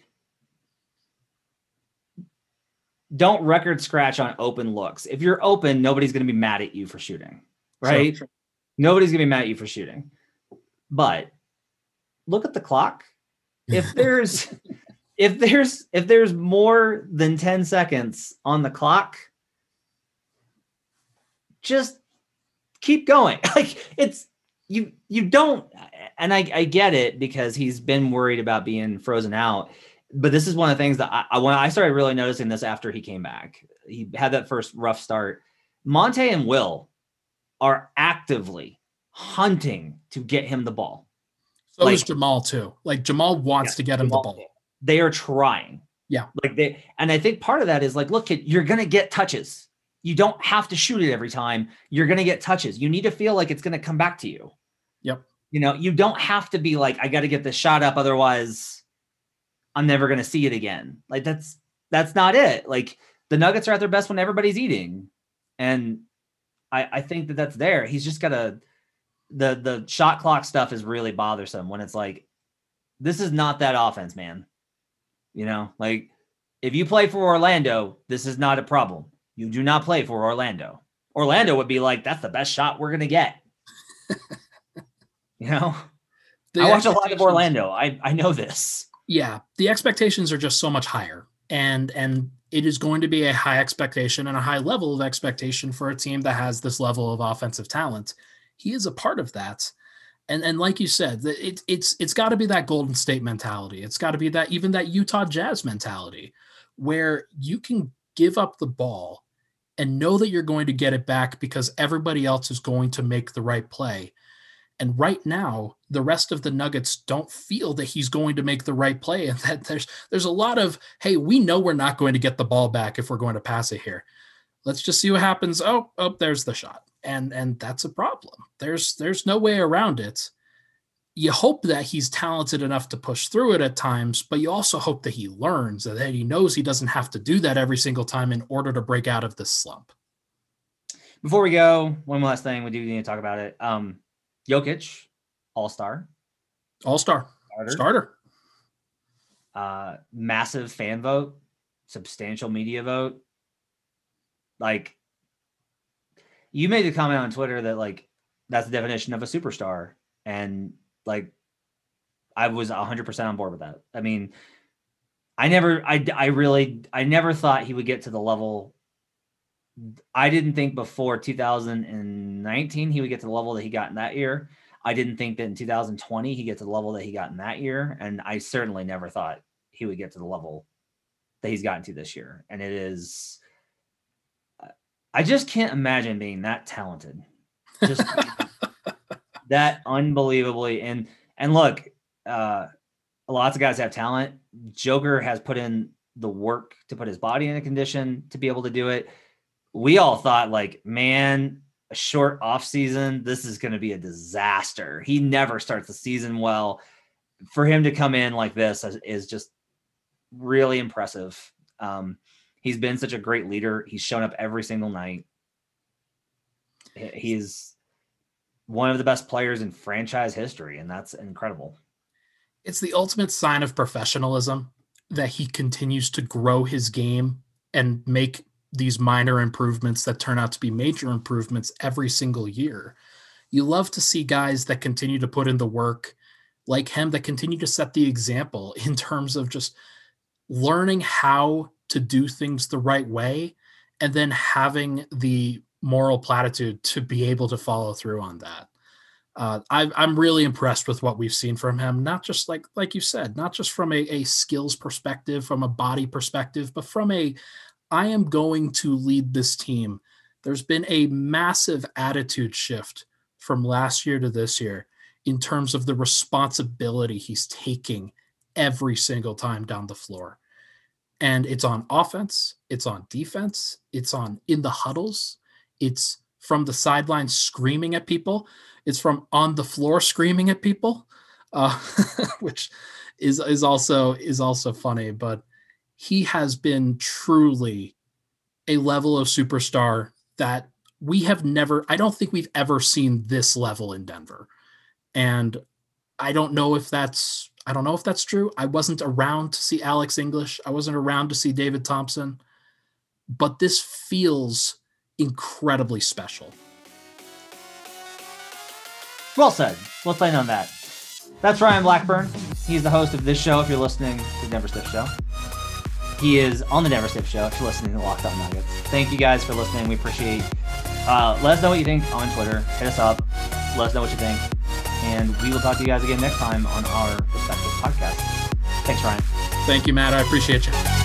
don't record scratch on open looks. If you're open, nobody's going to be mad at you for shooting, right? Sure. Nobody's going to be mad at you for shooting. But look at the clock. If there's if there's if there's more than 10 seconds on the clock, just keep going. Like it's you you don't and I, I get it because he's been worried about being frozen out. But this is one of the things that I, I when I started really noticing this after he came back. He had that first rough start. Monte and Will are actively hunting to get him the ball. So like, is Jamal too. Like Jamal wants yeah, to get him Jamal, the ball. They are trying. Yeah. Like they and I think part of that is like, look, you're gonna get touches. You don't have to shoot it every time. You're gonna get touches. You need to feel like it's gonna come back to you. Yep. You know, you don't have to be like, I got to get this shot up, otherwise, I'm never gonna see it again. Like that's that's not it. Like the Nuggets are at their best when everybody's eating, and I I think that that's there. He's just gotta the the shot clock stuff is really bothersome when it's like this is not that offense, man. You know, like if you play for Orlando, this is not a problem. You do not play for Orlando. Orlando would be like, that's the best shot we're gonna get. you know, the I watch a lot of Orlando. I I know this. Yeah, the expectations are just so much higher, and and it is going to be a high expectation and a high level of expectation for a team that has this level of offensive talent he is a part of that. And and like you said, it, it's it's got to be that Golden State mentality. It's got to be that even that Utah Jazz mentality, where you can give up the ball and know that you're going to get it back because everybody else is going to make the right play. And right now, the rest of the Nuggets don't feel that he's going to make the right play, and that there's there's a lot of hey, we know we're not going to get the ball back if we're going to pass it here. Let's just see what happens. Oh, oh, there's the shot and and that's a problem. There's there's no way around it. You hope that he's talented enough to push through it at times, but you also hope that he learns that he knows he doesn't have to do that every single time in order to break out of this slump. Before we go, one last thing we do need to talk about it. Um, Jokic, All Star, All Star, starter. starter. Uh, massive fan vote, substantial media vote. Like you made a comment on Twitter that like that's the definition of a superstar, and like I was hundred percent on board with that. I mean, I never, I, I really, I never thought he would get to the level. I didn't think before 2019 he would get to the level that he got in that year. I didn't think that in 2020 he get to the level that he got in that year, and I certainly never thought he would get to the level that he's gotten to this year. And it is I just can't imagine being that talented. Just that unbelievably and and look, uh lots of guys have talent. Joker has put in the work to put his body in a condition to be able to do it. We all thought like, man, a short off season, this is going to be a disaster. He never starts the season well. For him to come in like this is, is just really impressive. Um, He's been such a great leader. He's shown up every single night. He's one of the best players in franchise history, and that's incredible. It's the ultimate sign of professionalism that he continues to grow his game and make these minor improvements that turn out to be major improvements every single year. You love to see guys that continue to put in the work like him that continue to set the example in terms of just learning how to do things the right way and then having the moral platitude to be able to follow through on that. Uh, I, I'm really impressed with what we've seen from him. Not just like like you said, not just from a, a skills perspective, from a body perspective, but from a I am going to lead this team. There's been a massive attitude shift from last year to this year in terms of the responsibility he's taking every single time down the floor and it's on offense, it's on defense, it's on in the huddles, it's from the sideline screaming at people, it's from on the floor screaming at people, uh, which is is also is also funny. But he has been truly a level of superstar that we have never. I don't think we've ever seen this level in Denver, and I don't know if that's I don't know if that's true. I wasn't around to see Alex English. I wasn't around to see David Thompson. But this feels incredibly special. Well said. Let's end on that. That's Ryan Blackburn. He's the host of this show. If you're listening to Denver Stiff Show, he is on the Denver Stiff Show. You're listening to Locked On Nuggets, thank you guys for listening. We appreciate. Uh, let us know what you think on Twitter. Hit us up. Let us know what you think, and we will talk to you guys again next time on our respective podcasts. Thanks, Ryan. Thank you, Matt. I appreciate you.